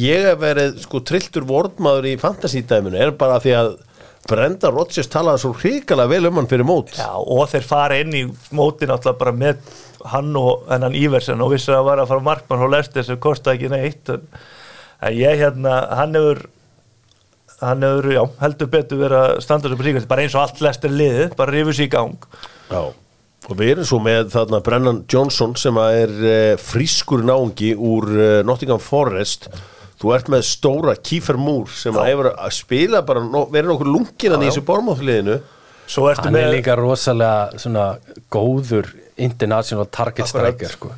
ég hef verið sko trilltur vortmaður í fantasídæminu er bara því að Brenda Rodgers talaði svo hrikalega vel um hann fyrir mót Já, og þeir fara inn í móti náttúrulega bara með hann og hennan Íversen og vissi að það var að fara markmann og lesti sem kostaði ekki neitt en, ég hérna, hann hefur hann hefur, já, heldur betur verið að standa þessu på síkast, bara eins og allt lestir liðið, bara rifur sér í gang Já. og við erum svo með þarna Brennan Johnson sem er uh, frískur náungi úr uh, Nottingham Forest þú ert með stóra Kiefer Moore sem hefur að spila bara verið nokkur lunginan í þessu ertu Hann er með líka rosalega svona góður international target striker sko.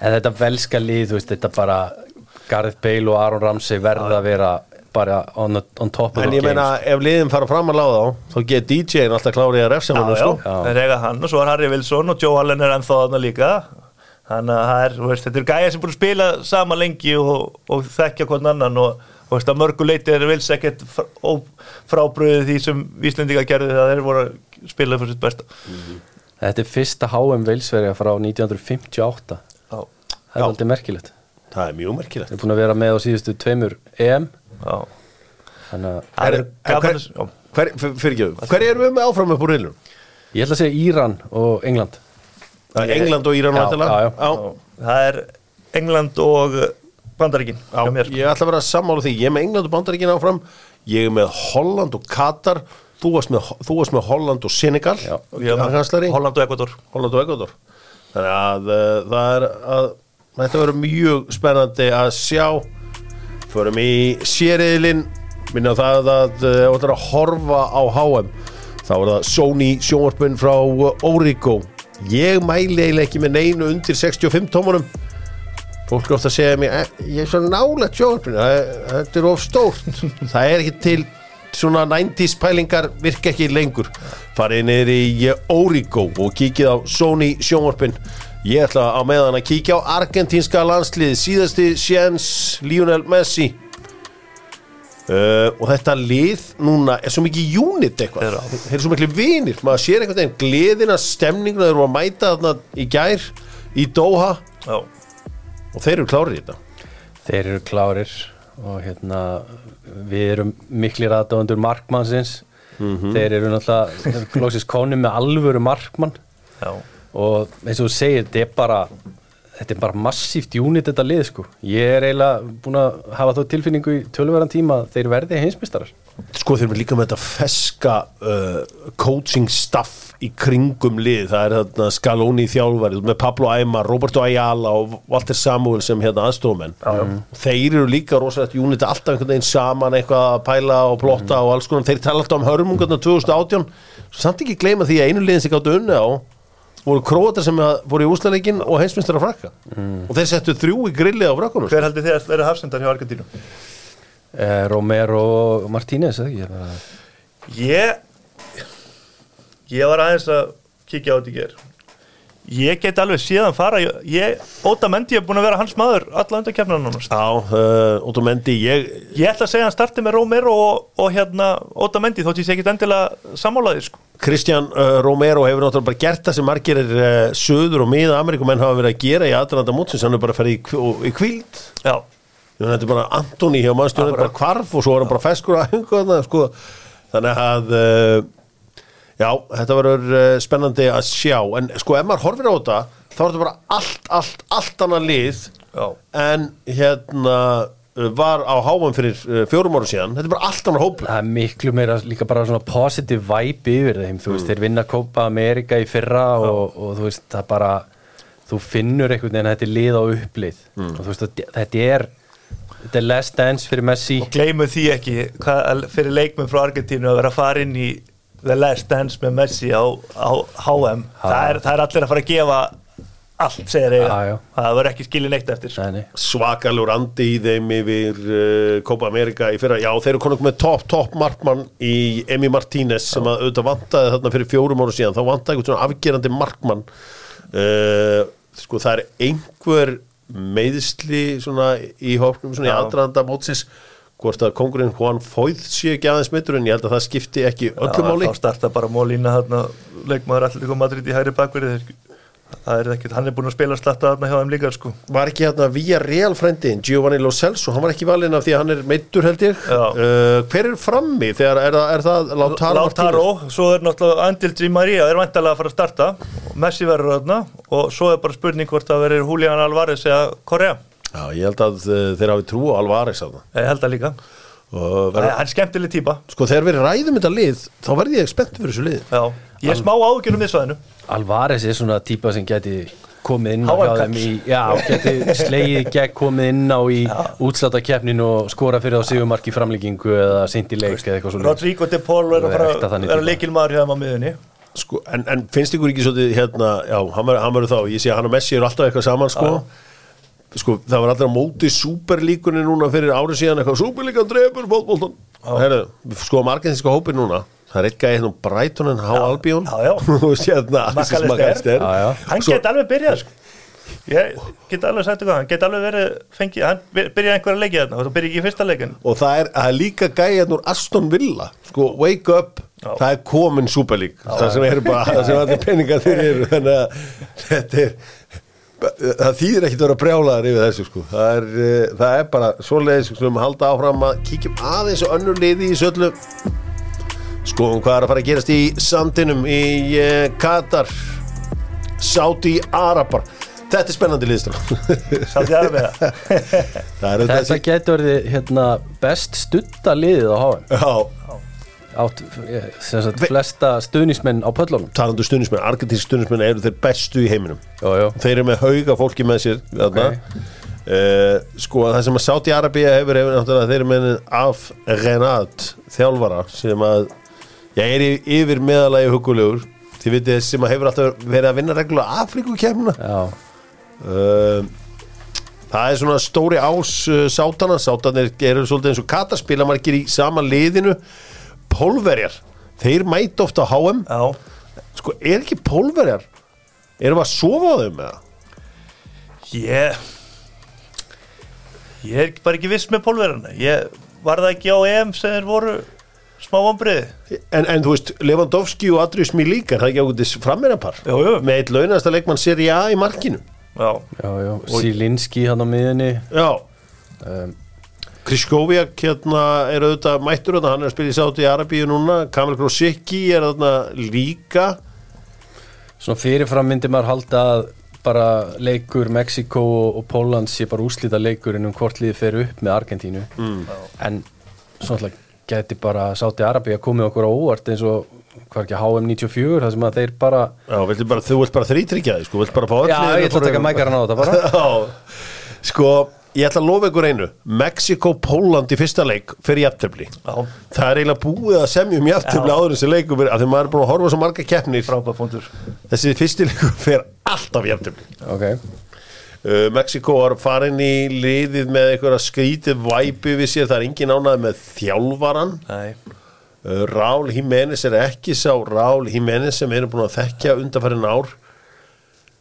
En þetta velska lið, veist, þetta bara Gareth Bale og Aaron Ramsey verða að vera bara on, on top of en the ég game meina ef liðin fara fram að láða þá þá get DJ-in alltaf klárið að refsa hann þeir eiga hann og svo er Harry Wilson og Joe Allen er ennþá þarna líka þannig að það er, veist, þetta er gæja sem búin að spila sama lengi og, og þekkja hvern annan og, og veist, að mörgu leiti er Vils ekkert frábröðið því sem Íslendinga gerði þegar þeir voru að spila fyrir sitt besta. Þetta er fyrsta HM Veilsverja frá 1958 Já, Það er aldrei merkilegt. Það er mjög merkilegt. Þeir er búin að vera með á síðustu tveimur EM. Já. Þannig að Það er hver, hver, fyr, fyrir ekki, hver erum við með áfram upp úr reilum? ég ætla að segja Íran og England England og Íran Já, já, já. já. Það er England og Bandaríkin Já, hjá mér. ég ætla að vera sammála því, ég er með England og Bandaríkin áfram. Ég er með Holland og Katar. Þú varst með, með Holland og Senegal Já. Kanslari, Holland og Ecuador Holland og Ecuador þannig að uh, það er að þetta verður mjög spennandi að sjá. Förum í sériðlin minna það að ætlar að horfa á HM þá er það Sony sjónvarpun frá Origo ég mæli eiginlega ekki með neinu undir 65 tómunum. Fólk er ofta að segja mér "Eh, ég er svo nálega sjónvarpun þetta er of stórt. Það er ekki til svona 90s pælingar virka ekki lengur. Farið niður í eh, Origo og kíkið á Sony sjónvarpin. Ég ætla á meðan að kíkja á argentínska landslið síðasti Sjens Lionel Messi Uh, og þetta lið núna er svo mikið unit eitthvað. Þeir eru svo mikið vinir, maður sér einhvern veginn gleðina, stemninguna, þeir eru að mæta þarna í gær í Doha. Já, og þeir eru klárið í þetta. Þeir eru klárir. Og hérna við erum miklir aðdóðandur markmannsins. Þeir eru náttúrulega klóksins koni með alvöru markmann. Já, og eins og þú segir, þetta er bara þetta er bara massíft unit þetta lið sko. Ég er eiginlega búin að hafa þá tilfinningu í tölverðan tíma að þeir verði heimsmystarar sko þeir eru líka með þetta feska uh, coaching staff í kringum lið, það er þarna Scaloni þjálfari, með Pablo Aymar, Roberto Ayala og Walter Samuel sem hérna aðstofumenn þeir eru líka rosalegt unit alltaf einhvern veginn saman eitthvað að pæla og plotta og alls konar, þeir tala alltaf um hörmungarna 2018, samt ekki gleyma því að einu liðin sem gáttu unni á voru króatar sem voru í úslaleikin og heimsmyndstara frakka. Og þeir settu þrjú í grilli á frakkunum hver heldur þið að vera hafsendar hjá Argentínu? eh, Romero Martínez eða ekki? Bara- Ég Ég var aðeins að kíkja á þetta í ger Ég get alveg síðan fara. Ég, Óta Mendi er búin að vera hans maður alla undan kemna nánast Já, uh, Ótomendi, ég Ég ætla að segja hann starti með Romero og, og hérna Óta Mendi þótt ég sé ekki endilega sammálaði sko. Kristján uh, Romero hefur náttúrulega bara gert það sem margir er uh, söður og miða Amerikumenn hafa verið að gera í aðranda mótsins. Hann er bara að fara í, í kvíld Já, þetta er bara Antoni hjá mannstjóðan bara kvarf og svo er hann bara feskur að þarna sko. þannig að uh, já, þetta verður uh, spennandi að sjá. En sko ef maður horfir á þetta þá er þetta bara allt, allt, allt annað lið já, en hérna var á háum fyrir uh, fjórum ára síðan. Þetta er bara allt annað hópur. Það er miklu meira líka bara svona positive vibe yfir þeim þú veist, þeir vinna Copa America í fyrra og, og þú veist, það bara þú finnur einhvern veginn að þetta er lið á upplið. Og þú veist, þetta- er þetta er last dance fyrir Messi. Gleimu því ekki hvað, fyrir leikmenn frá Argentínu að vera að fara inn í The Last Dance með Messi á, á HM það er, það er allir að fara að gefa allt, segir ég það verður ekki skilin eitt eftir. Svakalur andi í þeim yfir uh, Copa America í fyrra. Já þeir eru konung með topp, topp markmann í Emi Martínez sem að auðvitað vantaði þarna fyrir fjórum ára síðan. Þá vantaði einhvern svona afgerandi markmann. Uh, sko það er einhver meiðsli svona í hóknum svona í Já. aðdraðanda mótsins hvort að kongurinn Juan Foyð sé ekki aðeins mittur en ég held að það skipti ekki öllu máli þá starta bara Molina þarna, leikmaður allir kom Madrid í hæri bakverði það er ekkert, hann er búin að spila slatta þarna hjá þeim líka sko. var ekki hérna via Real frændin Giovanni Lo Celso, hann var ekki valinn af því að hann er meittur held ég. Uh, hver er frammi þegar er það, er það Lautaro, Lautaro, svo er náttúrulega Andil Di Maria er vantalega að fara að starta. Messi verður þarna og svo er bara spurning hvort það verður Julian Alvarez eða Korea, Já, ég held að uh, þeir hafi trú á Alvarez af það ég held það líka. Verður, hann er skemmtileg típa. Sko þegar við ræðum þetta lið þá verði ég spennt fyrir þessu lið Já, ég er smá ágjörnum miðsvæðinu. Alvarez er svona típa sem geti komið inn á þeim í, já, geti slegið gegn komið inn á í útsláttakeppnin og skora fyrir á sigumark í framlíkingu eða seint í leik eða eitthvað svona Rodrigo de Paul er Það að að típa. leikilmaður hjá á miðunni sko, en, en finnst ykkur ekki svolítið hérna, já, hann verður- þá ég sé að hann og Messi eru alltaf eitthvað saman sko sko, það var allir á móti superlíkunni núna fyrir árið síðan eitthvað superlíkan drefur fótboltan Herru, við skoðum argentinska hópin núna það er eitthvað hérna Brighton en Há hérna Makalester. Makalester. Já, já. Hann Svo- get alveg byrjað sko. Ég get alveg sagt eitthvað Hann get alveg verið fengið Hann by- byrjaði einhverja leikið þarna og það byrjaði ekki í fyrsta leikin og það er, það er líka gæja úr Aston Villa sko, wake up, Já. það er komin Super League, það sem er bara það sem allir peningar þeir eru þannig að þetta er það þýðir ekkert að vera brjálaðar yfir þessu sko. það, er, eh, það er bara svoleiðis sem við halda áfram að kíkjum aðeins og önnur liði í söllu. Skoðum hvað er að fara að gerast í sandinum í uh, Katar. Saudi Arabar þetta er spennandi með það það er Þetta getur orðið hérna, best stutta liðið á HM Já, átt eh, sagt, flesta stuðnismenn á pöllunum. Talandu stundismenn, argentinsk stundismenn eru þeir bestu í heiminum. Jó, jó, þeir eru með hauga fólki með sér þarna. Uh, sko það sem að Saudi Arabia hefur hefur náttúrulega þeir eru með af Renat þjálfara sem að já, er í- yfir meðalagi hugulegur þið vitið sem að hefur alltaf verið að vinna reglulega Afríku kemna já, uh, það er svona stóri ás uh, sátana, sátanir eru svolítið eins og kataspila margir í sama liðinu pólverjar. Þeir mæta ofta á HM Já, sko, er ekki pólverjar erum við að sofa á þeim með það? ég Ég er bara ekki viss með pólverjana Ég var það ekki á EM sem þeir voru smá vombriði En, en þú veist, Lewandowski og Adrius Milík er það ekki ákveðis frammeirapar með eitt launasta leikmann Serie A í markinu. Já, Já, já, Silinski hann á miðinni Já, um, Kriskoviak hérna er auðvitað mættur þarna, hann er að spila í Sáti Arabíu núna. Kamil Grosicki er þarna líka. Svona fyrirfram myndi maður halda að bara leikur Mexiko og, Póland sé bara úslita leikurinn um hvort liðið fer upp með Argentínu. Mm. en svona geti bara Sáti Arabi að komið okkur á óvart eins og hvað er ekki HM 94 það sem að þeir bara Já, bara, þú vilt bara þrítryggja þig, sko, vilt bara fá öll Já, ég ætla að taka mækaran á þetta bara. Já, sko, ég ætla að lofa ykkur einu. Mexiko-Póland í fyrsta leik fyrir jafntefli. Já, Það er eiginlega búið að semja um jafntefli Já. áður þessi leikum af því maður er búin að horfa svo marga keppnir. Þessi fyrsti leikum fer alltaf jafntefli. Ok, uh, Mexiko var farin í liðið með einhverja skrítið væpi við sér, það er engin ánæði með þjálfaran Nei, uh, Rál Jiménez er ekki sá Rál Jiménez sem við erum búin að þekkja undanfærin ár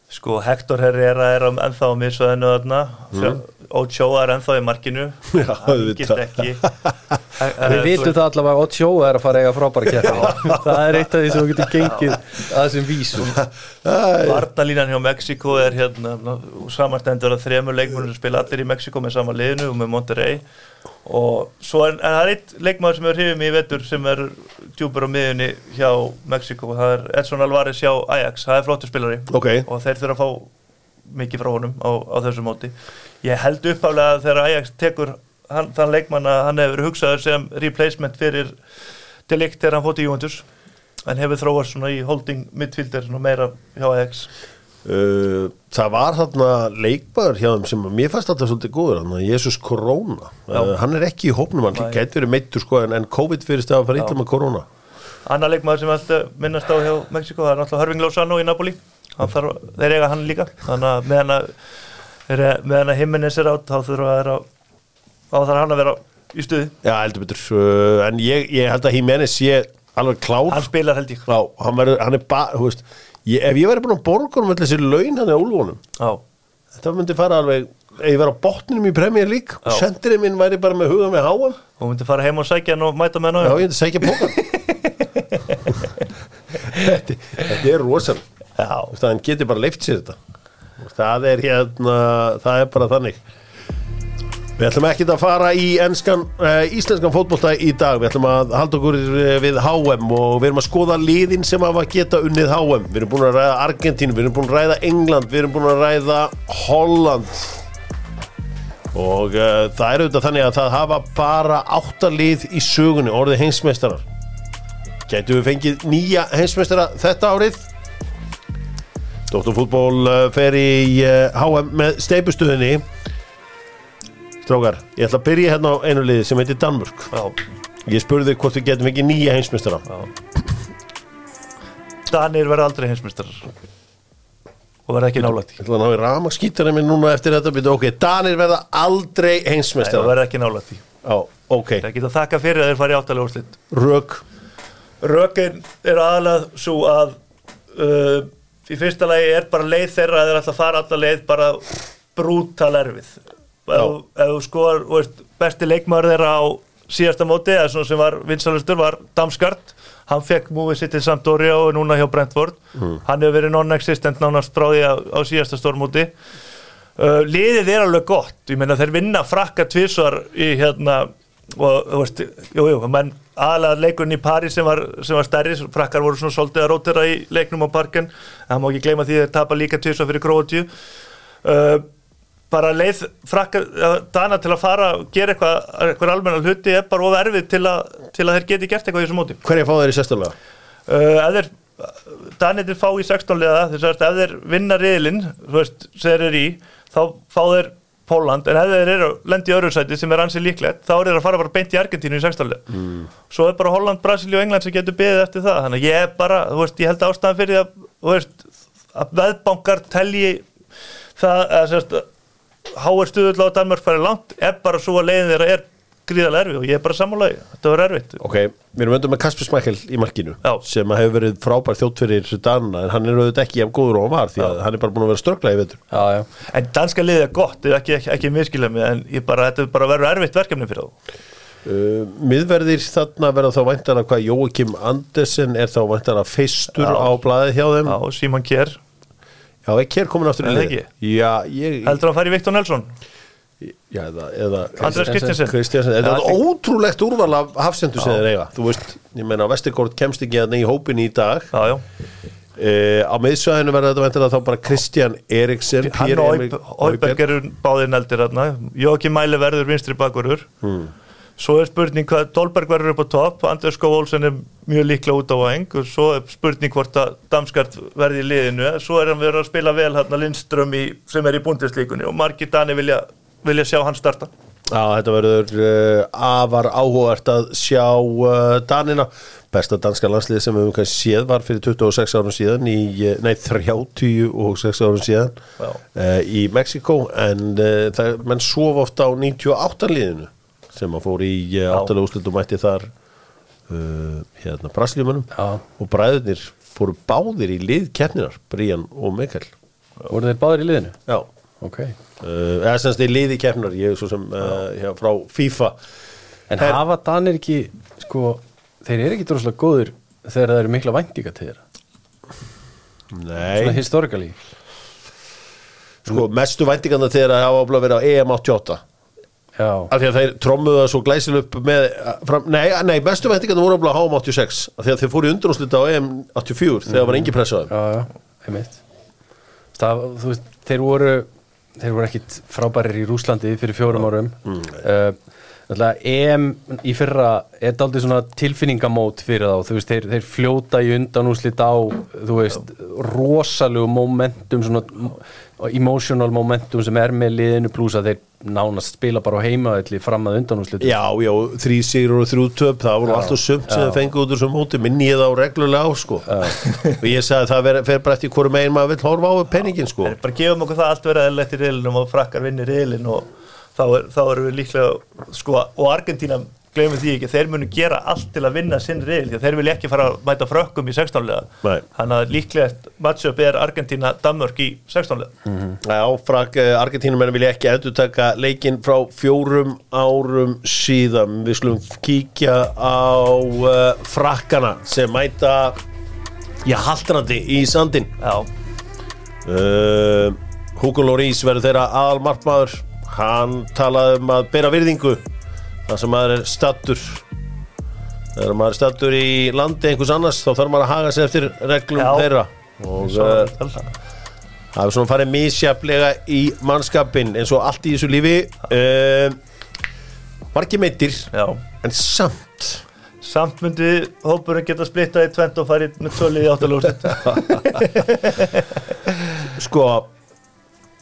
sko Hector Herrera er um, ennþá á miðsvæðinu þarna. Mm. Ochoa er ennþá í markinu. Já, hann auðvitað. ekki. Við vitum það allavega að Ocho er að fara eiga frábæra kætti það er eitt af því sem við getum gengið að þessum vísum. Varnalínan hjá Mexiko er hérna samanstendur að þremur leikmennir sem spila allir í Mexiko með sama liðinu og með Monterrey og svo er, en það er eitt leikmaður sem er hrifum í vetur sem er djúpur á miðunni hjá Mexiko það er Edson Alvarez hjá Ajax. Það er flottur spilari. Ok, og þeir þurfa að fá mikið frá honum á, á þessu móti. Ég held uppálega að þegar Ajax tekur hann, þann leikmann að hann hefur hugsaður sem replacement fyrir delikt þegar hann fótt í Juventus. En hefur þróast svona í holding midfielder svona meira hjá Ajax það var þarna leikmaður hjá þeim sem að mér fannst þetta svolítið góður, hann Jesus Corona. Uh, hann er ekki í hópnum, hann Nei. gæti verið meittur sko en, COVID fyrir stað að fara illa með Corona. Annar leikmaður sem alltaf minnast á hjá Mexiko það er náttúrulega Hörving Lozano í Napoli. Þarf, þeir eiga hann líka. Þannig að meðan að meðan að Jimenez er átt þá að þarf hann að vera í stuði. Já, heldur betur, uh, en ég, ég held að Jimenez sé alveg klár. Hann spilar held ég. Já, hann, verður, hann er bara, þú veist ég, ef ég væri búin að borga um allir þessi laun hann úlfónum, Já. þetta myndi fara alveg ef ég væri á botninum í Premier League og Já. sendirinn minn væri bara með huga með háam og myndi fara heim og sækja hann og mæta með Já, hann ég myndi segja pókan þetta, þetta er rosan Já. hann getur bara leift sér þetta það er hérna það er bara þannig Við ætlum ekkert að fara í enskan, uh, íslenskan fótbolta í dag. Við ætlum að halda okkur eh, við HM og við erum að skoða liðin sem hafa geta unnið HM Við erum búin að ræða Argentínu, við erum búin að ræða England, við erum búin að ræða Holland. Og uh, það er auðvitað þannig að það hafa bara átta lið í sögunni, orðið heimsmeistarar. Gætu við fengið nýja heimsmeistara þetta árið? Dóttarfútból uh, fer í HM með steipustuðinni Strákar, ég ætla að byrja hérna á einu liði sem heitir Danmörk. Ég spurði hvort við getum ekki nýja heimsmeistara. Danir verða aldrei heimsmyndstarar og verða ekki nálægt Ég ætla að ná í ramaskýttarinn minn núna eftir þetta byrja, Ok, Danir verða aldrei og heimsmeistara verða ekki nálægt Já, ok, það geta þakka fyrir að þeir fara í áttalega úrslit. Rök. Rökin er aðalega svo að uh, í fyrsta lagi er bara leið þeirra að þeir ætla að fara alla leið bara brútal erfið ef þú- skoðar veist, besti leikmaður þeirra á síðasta móti eða svona sem var vinsalustur var Damskart hann fekk múið sitt til Sampdoria og núna hjá Brentford. Hann hefur verið non-existent nánast frá því á, á síðasta stórmóti. Uh, liðið er alveg gott. Ég meina þeir vinna frakka tvisvar í hérna og þú veist, jú, jú, menn aðalega leikurinn í París sem var, sem var stærri frakkar voru svona svolítið að rótera í leiknum á parken, það má ekki gleyma því þeir tapa líka tvisvar fyrir Króatíu. Uh, bara leið frakkar, uh, dana til að fara og gera eitthvað, eitthvað almenna hluti er bara of erfið til, að- til að þeir geti gert eitthvað í þessu móti Hverja fá þeir í sérstoflega? uh, þeir Danir fá í 16 liða þess að ef þeir vinna veist, sem þeir eru í þá fá þeir Póland, en ef þeir eru lendi í öðru sæti sem er ansið líklegt, þá er þeir að fara bara beint í Argentínu í 16 liða mm. svo er bara Holland, Brasilíu og England sem getur beðið eftir það þannig að ég er bara, þú veist, ég held ástæðan fyrir að, þú veist, að veðbankar telji það, að sérst háar stuðull á Danmörk færi langt, er bara svo að leiðin þeirra er gríðarlega erfið og ég er bara sammálaði, þetta var erfitt. Ok, við erum undir með Kasper Smækkel í markinu Já. sem hefur verið frábær þjótt fyrir Danna en hann er auðvitað ekki af góður og hann var því að hann er bara búin að vera ströggla í Já, já, En danska liðið er gott, þau ekki, ekki, ekki miskilja mig en bara, þetta er bara verður erfitt verkefni fyrir þá. Uh, Miðverðir þarna verða þá væntar að hvað Jóakim Andersen er þá væntar að feistur Já. á blaðið hjá þeim? Já, Síman Kjær, Já, ekki er komin aftur í það lið ekki? Já, ég heldur hann fari Viktor Nelson? Já, eða, eða Andrés Kristiansen Kristjansen, þetta er ótrúlegt úrval af hafsendu sem þeir eiga, þú veist ég meina, Vestigård kemst ekki að í hópin í dag. Já, já, uh, á miðsvæðinu verða þetta væntanlega þá bara Kristján Eriksen hann og Óiberg eru báðir neldir hérna Jóki Mæli verður vinstri bakurur. Hmm. Svo er spurning hvað Dolberg verður upp á topp, Anders Skov Olsen er mjög líklega út á vang og svo er spurning hvort að Damskart verði í liðinu, svo er hann verið að spila vel hérna Lindström í, sem er í búndislíkunni og margir Dani vilja, vilja sjá hann starta. Já, þetta verður uh, afar áhugavert að sjá uh, Danina. Besta danska landslið sem við höfum kannski séð var fyrir 26 árum síðan í, uh, nei 36 árum síðan uh, í Mexiko en það, menn sofa ofta á 98 liðinu sem að fór í uh, áttalega úrslit og mætti þar uh, hérna Brasilíumunum Já. og bræðurnir fóru báðir í lið keppninar, Brian og Mikael voru þeir báðir í liðinu? Já, Ok. Uh, eða semst í liði keppninar ég er svo sem uh, hjá, frá FIFA. En Her- hafa Danir ekki, sko, þeir eru ekki droslega góður þegar það eru mikla væntinga til þeirra Nei, Svona historikali sko, mestu væntinganda þegar það hafa áblað verið á EM 88 Já, af því að þeir trommuðu það svo glæsil upp með, fram, nei, nei, mestu væntinganda voru áblað á HM 86 af því að þeir fóru í undrúnslita á EM 84 þegar það var engi pressa á þeim. Já, já, einmitt. Það, þú veist, þeir voru þeir voru ekkit frábærir í Rúslandi fyrir fjórum árum. Mm. uh, EM í fyrra er daldið svona tilfinningamót fyrir þá, veist, þeir, þeir fljóta í undanúslit á, þú veist rosalegu momentum svona emotional momentum sem er með liðinu pluss að þeir nánast spila bara á heimaðalli fram að undanúslit Já, já, þrý sigur og þrjú töp það voru alltaf sumt sem þeir fengu út úr sem móti minni ég þá reglulega á, sko. Og ég sagði að það ver, fer bara eftir hverju megin maður vill horfa á penningin, sko. Bara gefum okkur það allt verið eðlilegt í riðlinum og frakkar vinni riðlin og þá, er, þá erum við líklega sko, og Argentína, glemum því ekki þeir munu gera allt til að vinna sinn riðl því að þeir vilja ekki fara að mæta frökkum í 16 lega Nei. þannig að líklega matchup er Argentína Danmörk í 16 lega Já, frak, uh, Argentínumenn vilja ekki endur taka leikinn frá fjórum árum síðan. Við skulum kíkja á uh, frakkana sem mæta já, haldrandi í sandin. Já, Uh, Hugo Lloris verður þeirra aðalmarkmaður. Hann talaði um að bera virðingu þar sem maður er stattur. Þegar maður er stattur í landi einhvers annars þá þarf maður að haga sig eftir reglum Já. þeirra. Og, uh, Það er svona farið misjaflega í mannskapin eins og allt í þessu lífi uh, Var ekki meittir já En samt Samt myndi hópurinn geta splittað í tvent og farið með tölið í áttalúrst Sko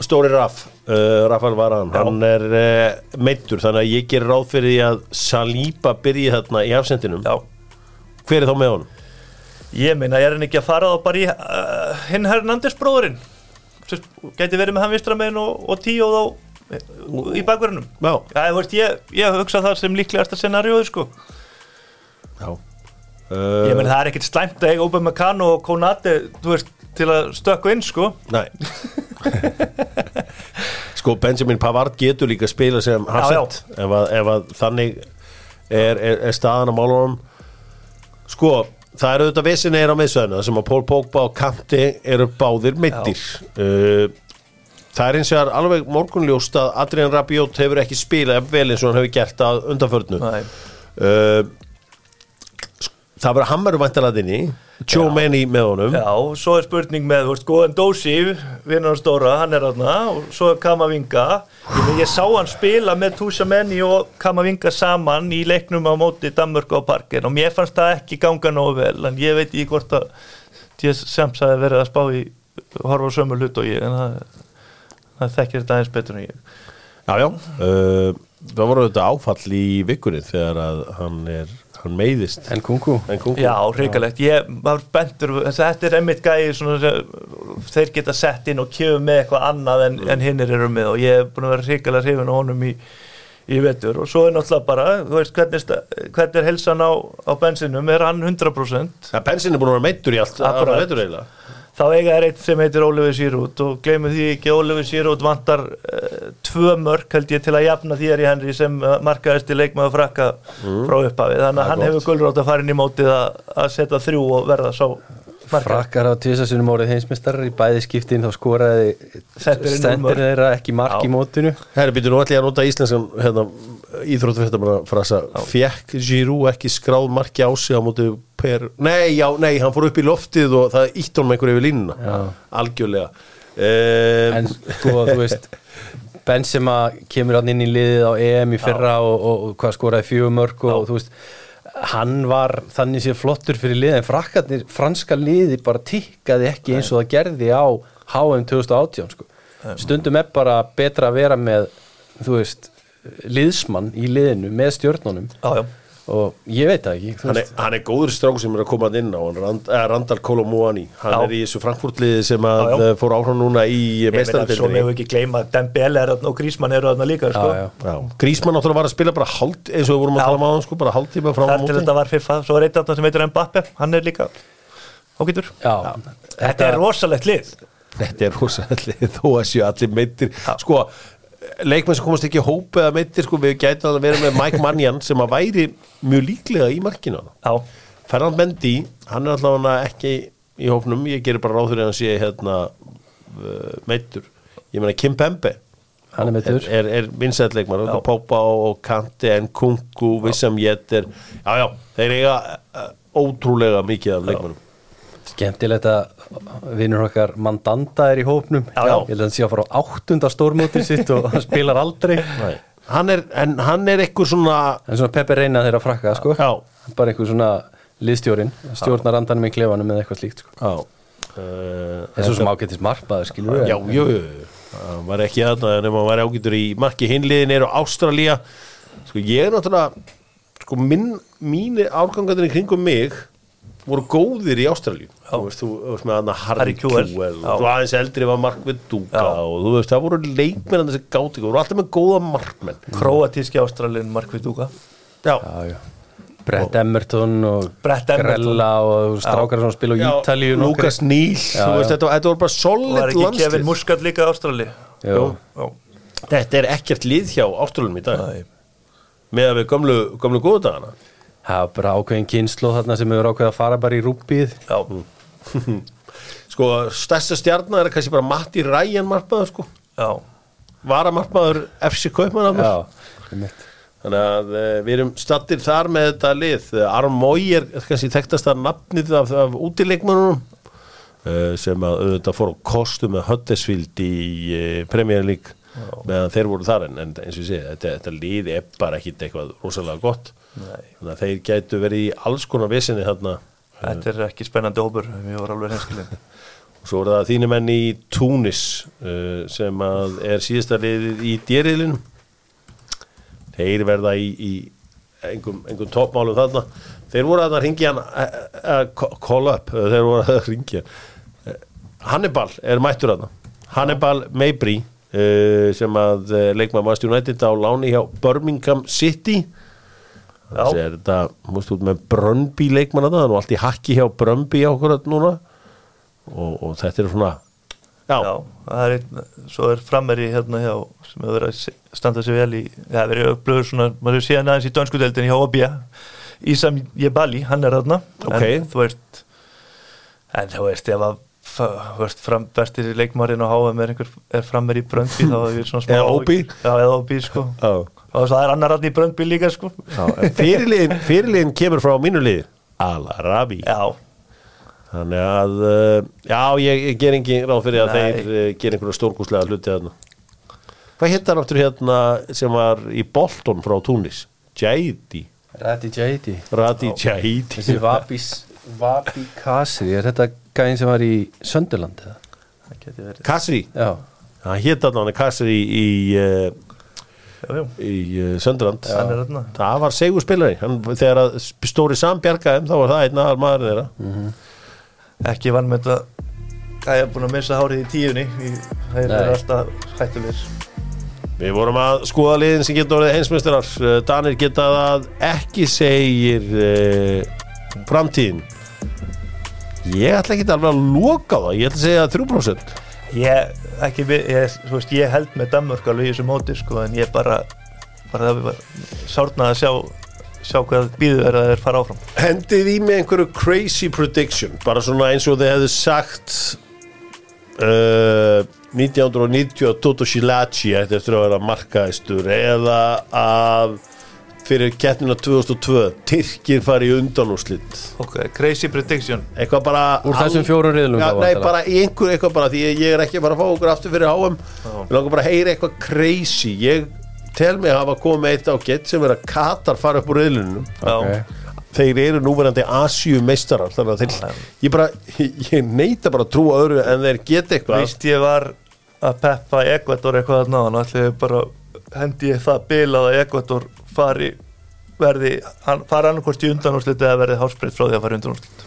Stóri Raff uh, Raffan Varan, hann er uh, meittur Þannig að ég ger ráð fyrir því að Saliba byrji þarna í afsendinum. Já, Hver er þá með honum? ég meina, er hann ekki að fara þá bara í uh, hinn Hernandez bróðurinn? Gæti verið með hann vistra megin og, og tíu þá í bakverðinum Já, Já, veist, ég, ég hugsa það sem líklegasta scenarióðu sko. Já. Ég Uh, meina, það er ekkert slæmt að eiga Upamecano og Konate, veist, til að stökku inn sko. Nei. Sko Benjamin Pavard getur líka að spila sem Já, Hafsend ef, að, ef að þannig er, er, er staðan á málunum. Sko það eru auðvitað vissinni er á miðsvæðinu sem að Pól Pogba og Kanti eru báðir meittir uh, Það er eins og er alveg morgunljóst að Adrian Rabiot hefur ekki spilað vel eins og hann hefur gert að undanförnu. Nei. uh, Það verður hammeru vantalaðinni Joe Manny með honum. Já, svo er spurning með, þú veist, Góðan Dósi vinnur hann stóra, hann er aðna og svo er Kamavinga. Ég, ég sá hann spila með Túsa Menni og Kamavinga saman í leiknum á móti Danmörku á parkin og mér fannst það ekki ganga nógu vel en ég veit ekki hvort að Sems hafi verið að spá í horfa á sömu hlut og ég en það, það þekkir þetta aðeins betur en ég. Já, já. Uh, Það voru þetta áfall í vikunni þegar að hann er hann meiðist. En kungu en kúku Já, hrikalegt, ég var bentur þetta er einmitt gæði svona, þeir geta sett inn og kjöfu með eitthvað annað en, en hinnir eru með. Og ég er búin að vera hrikalega hrifin á honum í, í vetur. Og svo er náttúrulega bara, þú veist, hvernig, hvernig er helsan á, á bensinum, er hann 100%? Ja, Bensin er búin að vera meittur í allt Akkurat. allt vetur eiginlega. Þá eiga er eitt sem heitir Oliver Giroud og gleymum því ekki Oliver Giroud vantar uh, tvö mörk held ég til að jafna þér í Henry sem uh, markaðist í leikmaður frakka frá upphafi þannig að hann gott. hefur gulrótt að fara inn í mótið að, að setja þrjú og verða sá markaði Frakkar á tvisasunum órið heimsmyndstarar í bæði skiptin þá skoraði stendir þeirra ekki mark Já. í mótinu Herri, býtur nú allir að nota íslenskan hérna, íþróttufréttamanna frasa Fjekk Giroud ekki skráð marki á sig á móti per Nei, já, nei, hann fór upp í loftið og það ítt honum einhver yfir línuna. Algjörlega. Um, en sko þú veist Benzema kemur hann inn í liðið á EM í fyrra og, og, og hvað skoraði fjögur mörg og, þú veist hann var þannig sér flottur fyrir liðið en frakkarnir, franska liði bara tikkaði ekki eins og það gerði á HM 2018 sko. stundum er bara betra að vera með þú veist liðsmann í liðinu með stjórnunum Já, já. og ég veit það ekki hann, er, hann er góður stráku sem er að koma inn á Rand, eh, Randall Kolomouani hann Já. er í þessu Frankfurt-liði sem að Já, já. eh, fór áhrá núna í Ég meina, svo við ekki gleyma að Dembele er og Grísmann eru þarna líka sko. já, já. Já, Grísmann náttúrulega var að spila bara hálft eins og við vorum að Já. tala um hann sko, bara hálftíma frá þar til þetta var FIFA svo er eitt af það sem heitir Mbappe, hann er líka Já, Þetta er rosalegt lið Þetta er rosalega þó að séu allir meittir sko, leikmenn sem komast ekki í hópi eða meittir, sko, við gætum að vera með Mike Mannian sem að væri mjög líklega í markinu Ferran Mendy, hann er allavega ekki í hópnum, ég gerir bara ráð fyrir að sé hérna uh, meittur ég meina Kim Pembe. Hann er meiddur. er, er, er vinsætleikmar, Já. Pópa og Kante en Kunku, Vissam Jetter já já, þeir eiga uh, ótrúlega mikið af leikmannum Skemmtilegt að vinnur okkar Mandanda er í hópnum. Já, já. Ég held að hann sé að fara á áttunda stórmótið sitt og hann spilar aldrei. Hann er, en hann er eitthvað svona En svona Peppi reyna þeirra frakka sko. Bara einhver svona liðstjórin Stjórnar andanum í klefanum eða eitthvað slíkt sko. uh, svo sem ágættis markmaður skilur við Já, jú, það var ekki þarna en ef maður var ágætur í marki. Hinliðin er á Ástralía. Sko ég er náttúrulega sko minn, mínir árgangarnir kringum mig voru góðir í Ástralíu þú veist, þú veist með hana Harry Harry Kewell. Já. og þú aðeins eldri var Mark við Dúka Já. og þú veist, það voru leikmenn þessi gáti, voru alltaf með góða markmenn Króatíski ástralinn Markvið Dúka Já, Já, já Brett Emmerton og Brett Emerton. Grella og strákar sem spila á Já, Ítalíu. Lukas Níl, Já, þú veist, já. þetta, þetta voru bara og solid var ekki Kevin landslið Muscat líka ástrali Jú. Já, Þetta er ekkert lið hjá Ástralunum í dag Nei. með að við gömlu, gömlu góðu dagana Það var bara ákveðin kynslu þarna sem hefur ákveðið að fara bara í rúbið já, Sko, stærsta stjarnar er kannski bara Matti Ræjan markmaður sko. Já, Varamarkmaður FC Kaupmann Já, einmitt. Þannig að uh, við erum stattir þar með þetta lið. Armói er kannski þekktasta nafnið af, af útileikmannunum uh, sem að auðvitað fór á kostu með Huddersfield í uh, Premier League meðan þeir voru þar. En, eins og ég segi, þetta, þetta lið er bara ekkit eitthvað rosalega gott Nei. þannig að þeir gætu verið í alls konar vesinni þarna. Þetta er ekki spennandi hópur Mér var alveg henskilin og svo er það þínu menn í Túnis uh, sem er síðasta liðið í dýriðlinu þeir verða í, í engum, engum toppmálum þarna. Þeir voru að ringja hann uh, uh, call up, þeir voru að ringja Hannibal er mættur þarna. Hannibal Mabry sem að leikmaður Master United á láni hjá Birmingham City. Já. Þannig er þetta múst út með Brönnby leikmann þarna, það er nú allt í hakki hjá Brönnby okkur núna og, og þetta er svona já, Já, það er einn, svo er frammeri hérna hjá, sem hefur verið að standa sig vel í, það hefur verið upplöður svona, maður hefur séð aðeins í dönskudeldin hjá OB, Ísam Jebali, hann er þarna, Ok. en þú veist, en þú veist, ef að, bestir leikmarinn á HM er er frammeri í Bröndby, þá er við svona smá... Eða OB. Já, eða OB, sko. já. Og það er annar hann í Bröndby líka, sko. fyrirliðin, fyrirliðin kemur frá mínu liði Al-Arabi. Þannig að uh, já, ég, ég ger engin ráð fyrir að Nei. þeir uh, ger einhverja stórkúslega hluti þarna. Hvað hitt hann áttur hérna sem var í Bolton frá Túnis? Jaidi, Rati Jaidi Radi Jaidi Þessi Vabis Vabi Kasri, er þetta gæðin sem var í Sönderland eða? Kasri, Já, hann hitt hann Kasri í, í, Já, já, í uh, Söndrand það var segur spilari hann, þegar að stóri sambjargaðum þá var það einn aðal maður þeirra Ekki vann með þetta, það er búin að missa hárið í tíunni, það er alltaf hættulegir. Við vorum að skoða liðin sem getur orðið heimsmeistarar. Eh, Danir geta það ekki segir uh, framtíðin. Ég ætla ekki alveg að loka það. Ég ætla að segja 3% Ég, ekki, við- ég, veist, ég held með Danmörk alveg í þessu móti sko, en ég bara, bara það var sárnað að sjá, sjá hvað býður er að þeir fara áfram. Hendið í mig einhverju crazy prediction Bara svona eins og þið hefðu sagt uh, 1990 að Toto Shilachi ætti eftir að vera markaðistur eða að fyrir keppnina 2002 Tyrkir fari í undanúslit ok, crazy prediction. Eitthvað bara Úr þessum fjórum riðlum ja, Nei, bara í einhver eitthvað bara því ég, er ekki að fara að fá okkur aftur fyrir HM Við langar bara að heyra eitthvað crazy. Ég tel mig að hafa komið eitt á gett sem er að Katar fara upp úr riðlunum Já, Ok. þeir eru núverandi Asíu meistarar þannig að þeir, ég bara ég neita bara að trúa öðru en þeir geta eitthvað. Veist ég var að peppa Ekvator eitthvað að bara hendi ég það bilað að Ekvator fari verði, hann fari annarkvort í undanúrslit eða verði hásbreytt frá því að fara í undanúrslit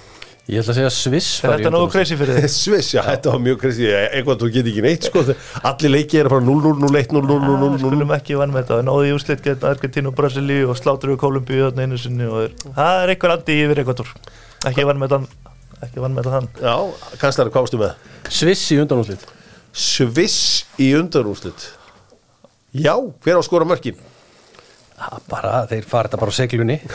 Ég ætla að segja Sviss Er fari í þetta nógu undanúrslit. crazy fyrir þið? Sviss, já, þetta var mjög crazy eitthvað þú get ekki neitt sko allir leikið er bara 0-0, 0-1, 0-0, 0-0 Skulum ekki vann með þetta, það náði í úrslit geta Argentínu og Brasilíu og sláttur við Kolumbíu þarna einu sinni og er, það er eitthvað andi yfir Ekvator ekki vann með þann ekki vann með þann Já, kannski hvað varstu með? Sviss í undanúslit Sviss í undanúrslit Já, hver á að skora mörkin? Bara, þeir fara þetta bara á seglunni.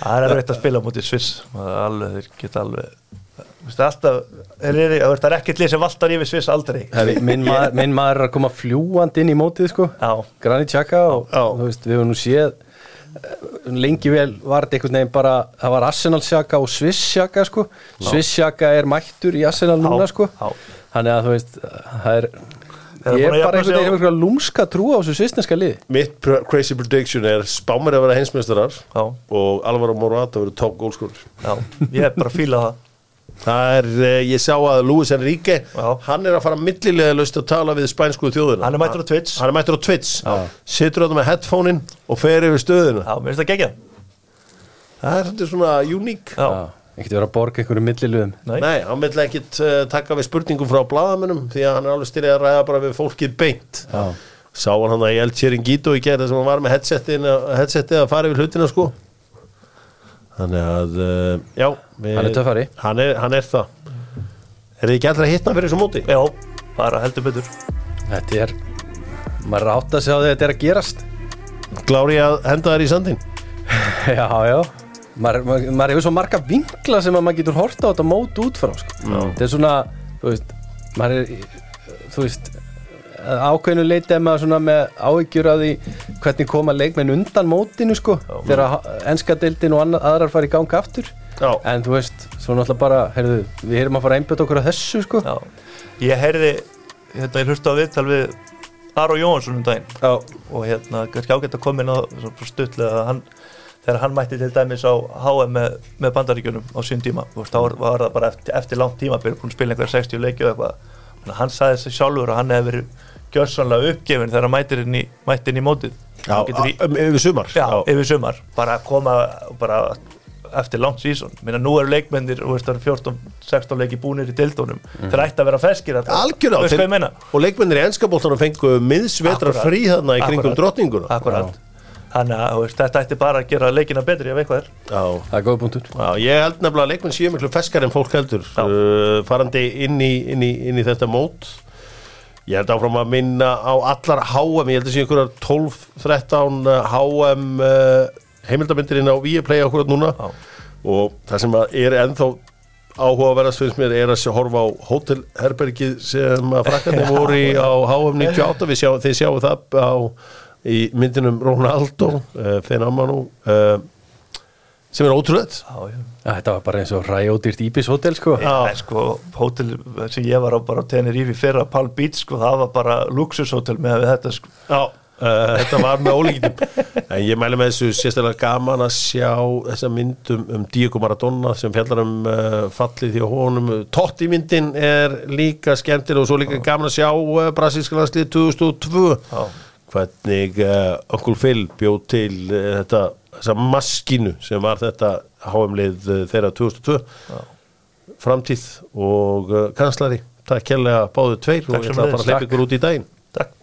Það er erfitt að spila mútið Sviss. Alveg, þeir geta alveg alltaf, það er ekkert lið sem valtar yfir Sviss aldrei. Minn, maður, minn maður er að koma fljúandi inn í mótið sko. Granit Xhaka og þú veist, við höfum nú séð eh, lengi vel var þetta einhvern veginn bara það var Arsenal Xhaka og Swiss Xhaka sko. Swiss Xhaka er mættur í Arsenal núna Já, sko. Já. þannig að þú veist það er ég að er bara einhvern á- veginn einhverja lúmska trú á þessu svissneska liði. Mitt crazy prediction er spámur að vera heimsmeistarar og Alvaro Morata verður top goalscorer. Já, ég er bara að fíla það. Það er, eh, ég sá að Luis Enrique Já. hann er að fara millilega löst að tala við spænsku þjóðina. Hann er mættur á Twitch. Hann er mættur á Twitch. Situr þetta með headphone-in og fer yfir stöðuna. Já, mér finnst það gegja Það er svona uník Já, ekkert vera að borga einhverju milliluðum nei, Nei, hann vil ekkit uh, taka við spurningum frá blaðamennum því að hann er alveg styrjað að ræða bara við fólkið beint. Já. Sá hann hann að í El Chiringuito í gerða sem hann var með headsetið að fara yfir hlutina sko. Þannig að, uh, já við, Hann er töffari. hann er, hann er það. Er þið ekki allra að hitta fyrir þessu móti? já, bara heldur betur. Þetta er maður er átt að segja að þetta er að gerast. Glári að henda þær í sandin já, já maður, maður, maður hefur svo marga vinkla sem að maður getur horta á þetta mót út frá sko. þetta er svona, þú veist maður er, þú veist ákveðinu leiti er maður svona með áhyggjur af því hvernig koma leikmenn undan mótinu sko, þegar enska deildin og annað, aðrar fara í gang aftur Já. en þú veist, svo náttúrulega bara heyrðu, við erum að fara að einbjöta okkur að þessu sko Já, ég heyrði hérna, ég hlusta á viðtal við Aro Jóhansson um daginn Já. og hérna, kannski ágætt að koma inn á stuttlega að hann þegar hann mætti til dæmis á HM með, með bandaríkjunum á sín tíma. Þú veist, þá var, það bara eftir, eftir langt tíma búin að spila einhverja 60 leiki og eitthvað. Hann sagði þessi sjálfur að hann hefði verið gjörsanlega uppgefin þegar hann mættir inn í, mætti inn í mótið. Já, í, um, yfir sumar. Já, yfir sumar. Bara að koma bara eftir langt sísón minna nú eru leikmennir og veist, það eru 14-16 leiki búnir í dildónum þeir ætti að vera feskir Algjörlega Og leikmennir í ennskapoltanum fengu miðsvetra Akkurat. frí þarna í kringum Akkurat. drottninguna. Akkurat Þannig að veist, þetta ætti bara að gera leikina betri ef eitthvað er. Já, það er góð punktur. Já, ég held nefnilega að leikmenn séu miklu feskar en fólk heldur uh, farandi inn í, inn, í, inn í þetta mót. Ég held áfram að minna á allar HM, ég held að séu einhverjar 12-13 HM uh, heimildamyndirinn á Viaplay okkur núna. Já. og það sem að er ennþá áhugaverðast finnst mér er að horfa á hótelherbergið sem að frakkarnir voru í á HM 98 við sjá, þið sjáu það á, í myndinum Ronaldo uh, Fenamanu uh, sem er Já, þetta var bara eins og ræjódýrt Íbis hótel sko. Já, sko, hótel sem ég var á bara á Tenerife í fyrra, Palm Beach, sko, það var bara luxushótel með þetta, sko. Já, uh, þetta var með ólíkitum en ég mæli með þessu sérstaklega gaman að sjá þessa myndum um Diego Maradona sem fjallar um uh, fallið því honum. Totti myndin er líka skemmtileg og svo líka gaman að sjá uh, brasilíska landslið 2002 Já. Hvernig uh, Uncle Phil bjóð til uh, þetta, þessa maskínu sem var þetta HM-lið uh, þeirra 2002 framtíð og kanslari takk kærlega báðu tveir og Takk ég ætla að fara að hleypa ykkur út í daginn. Takk.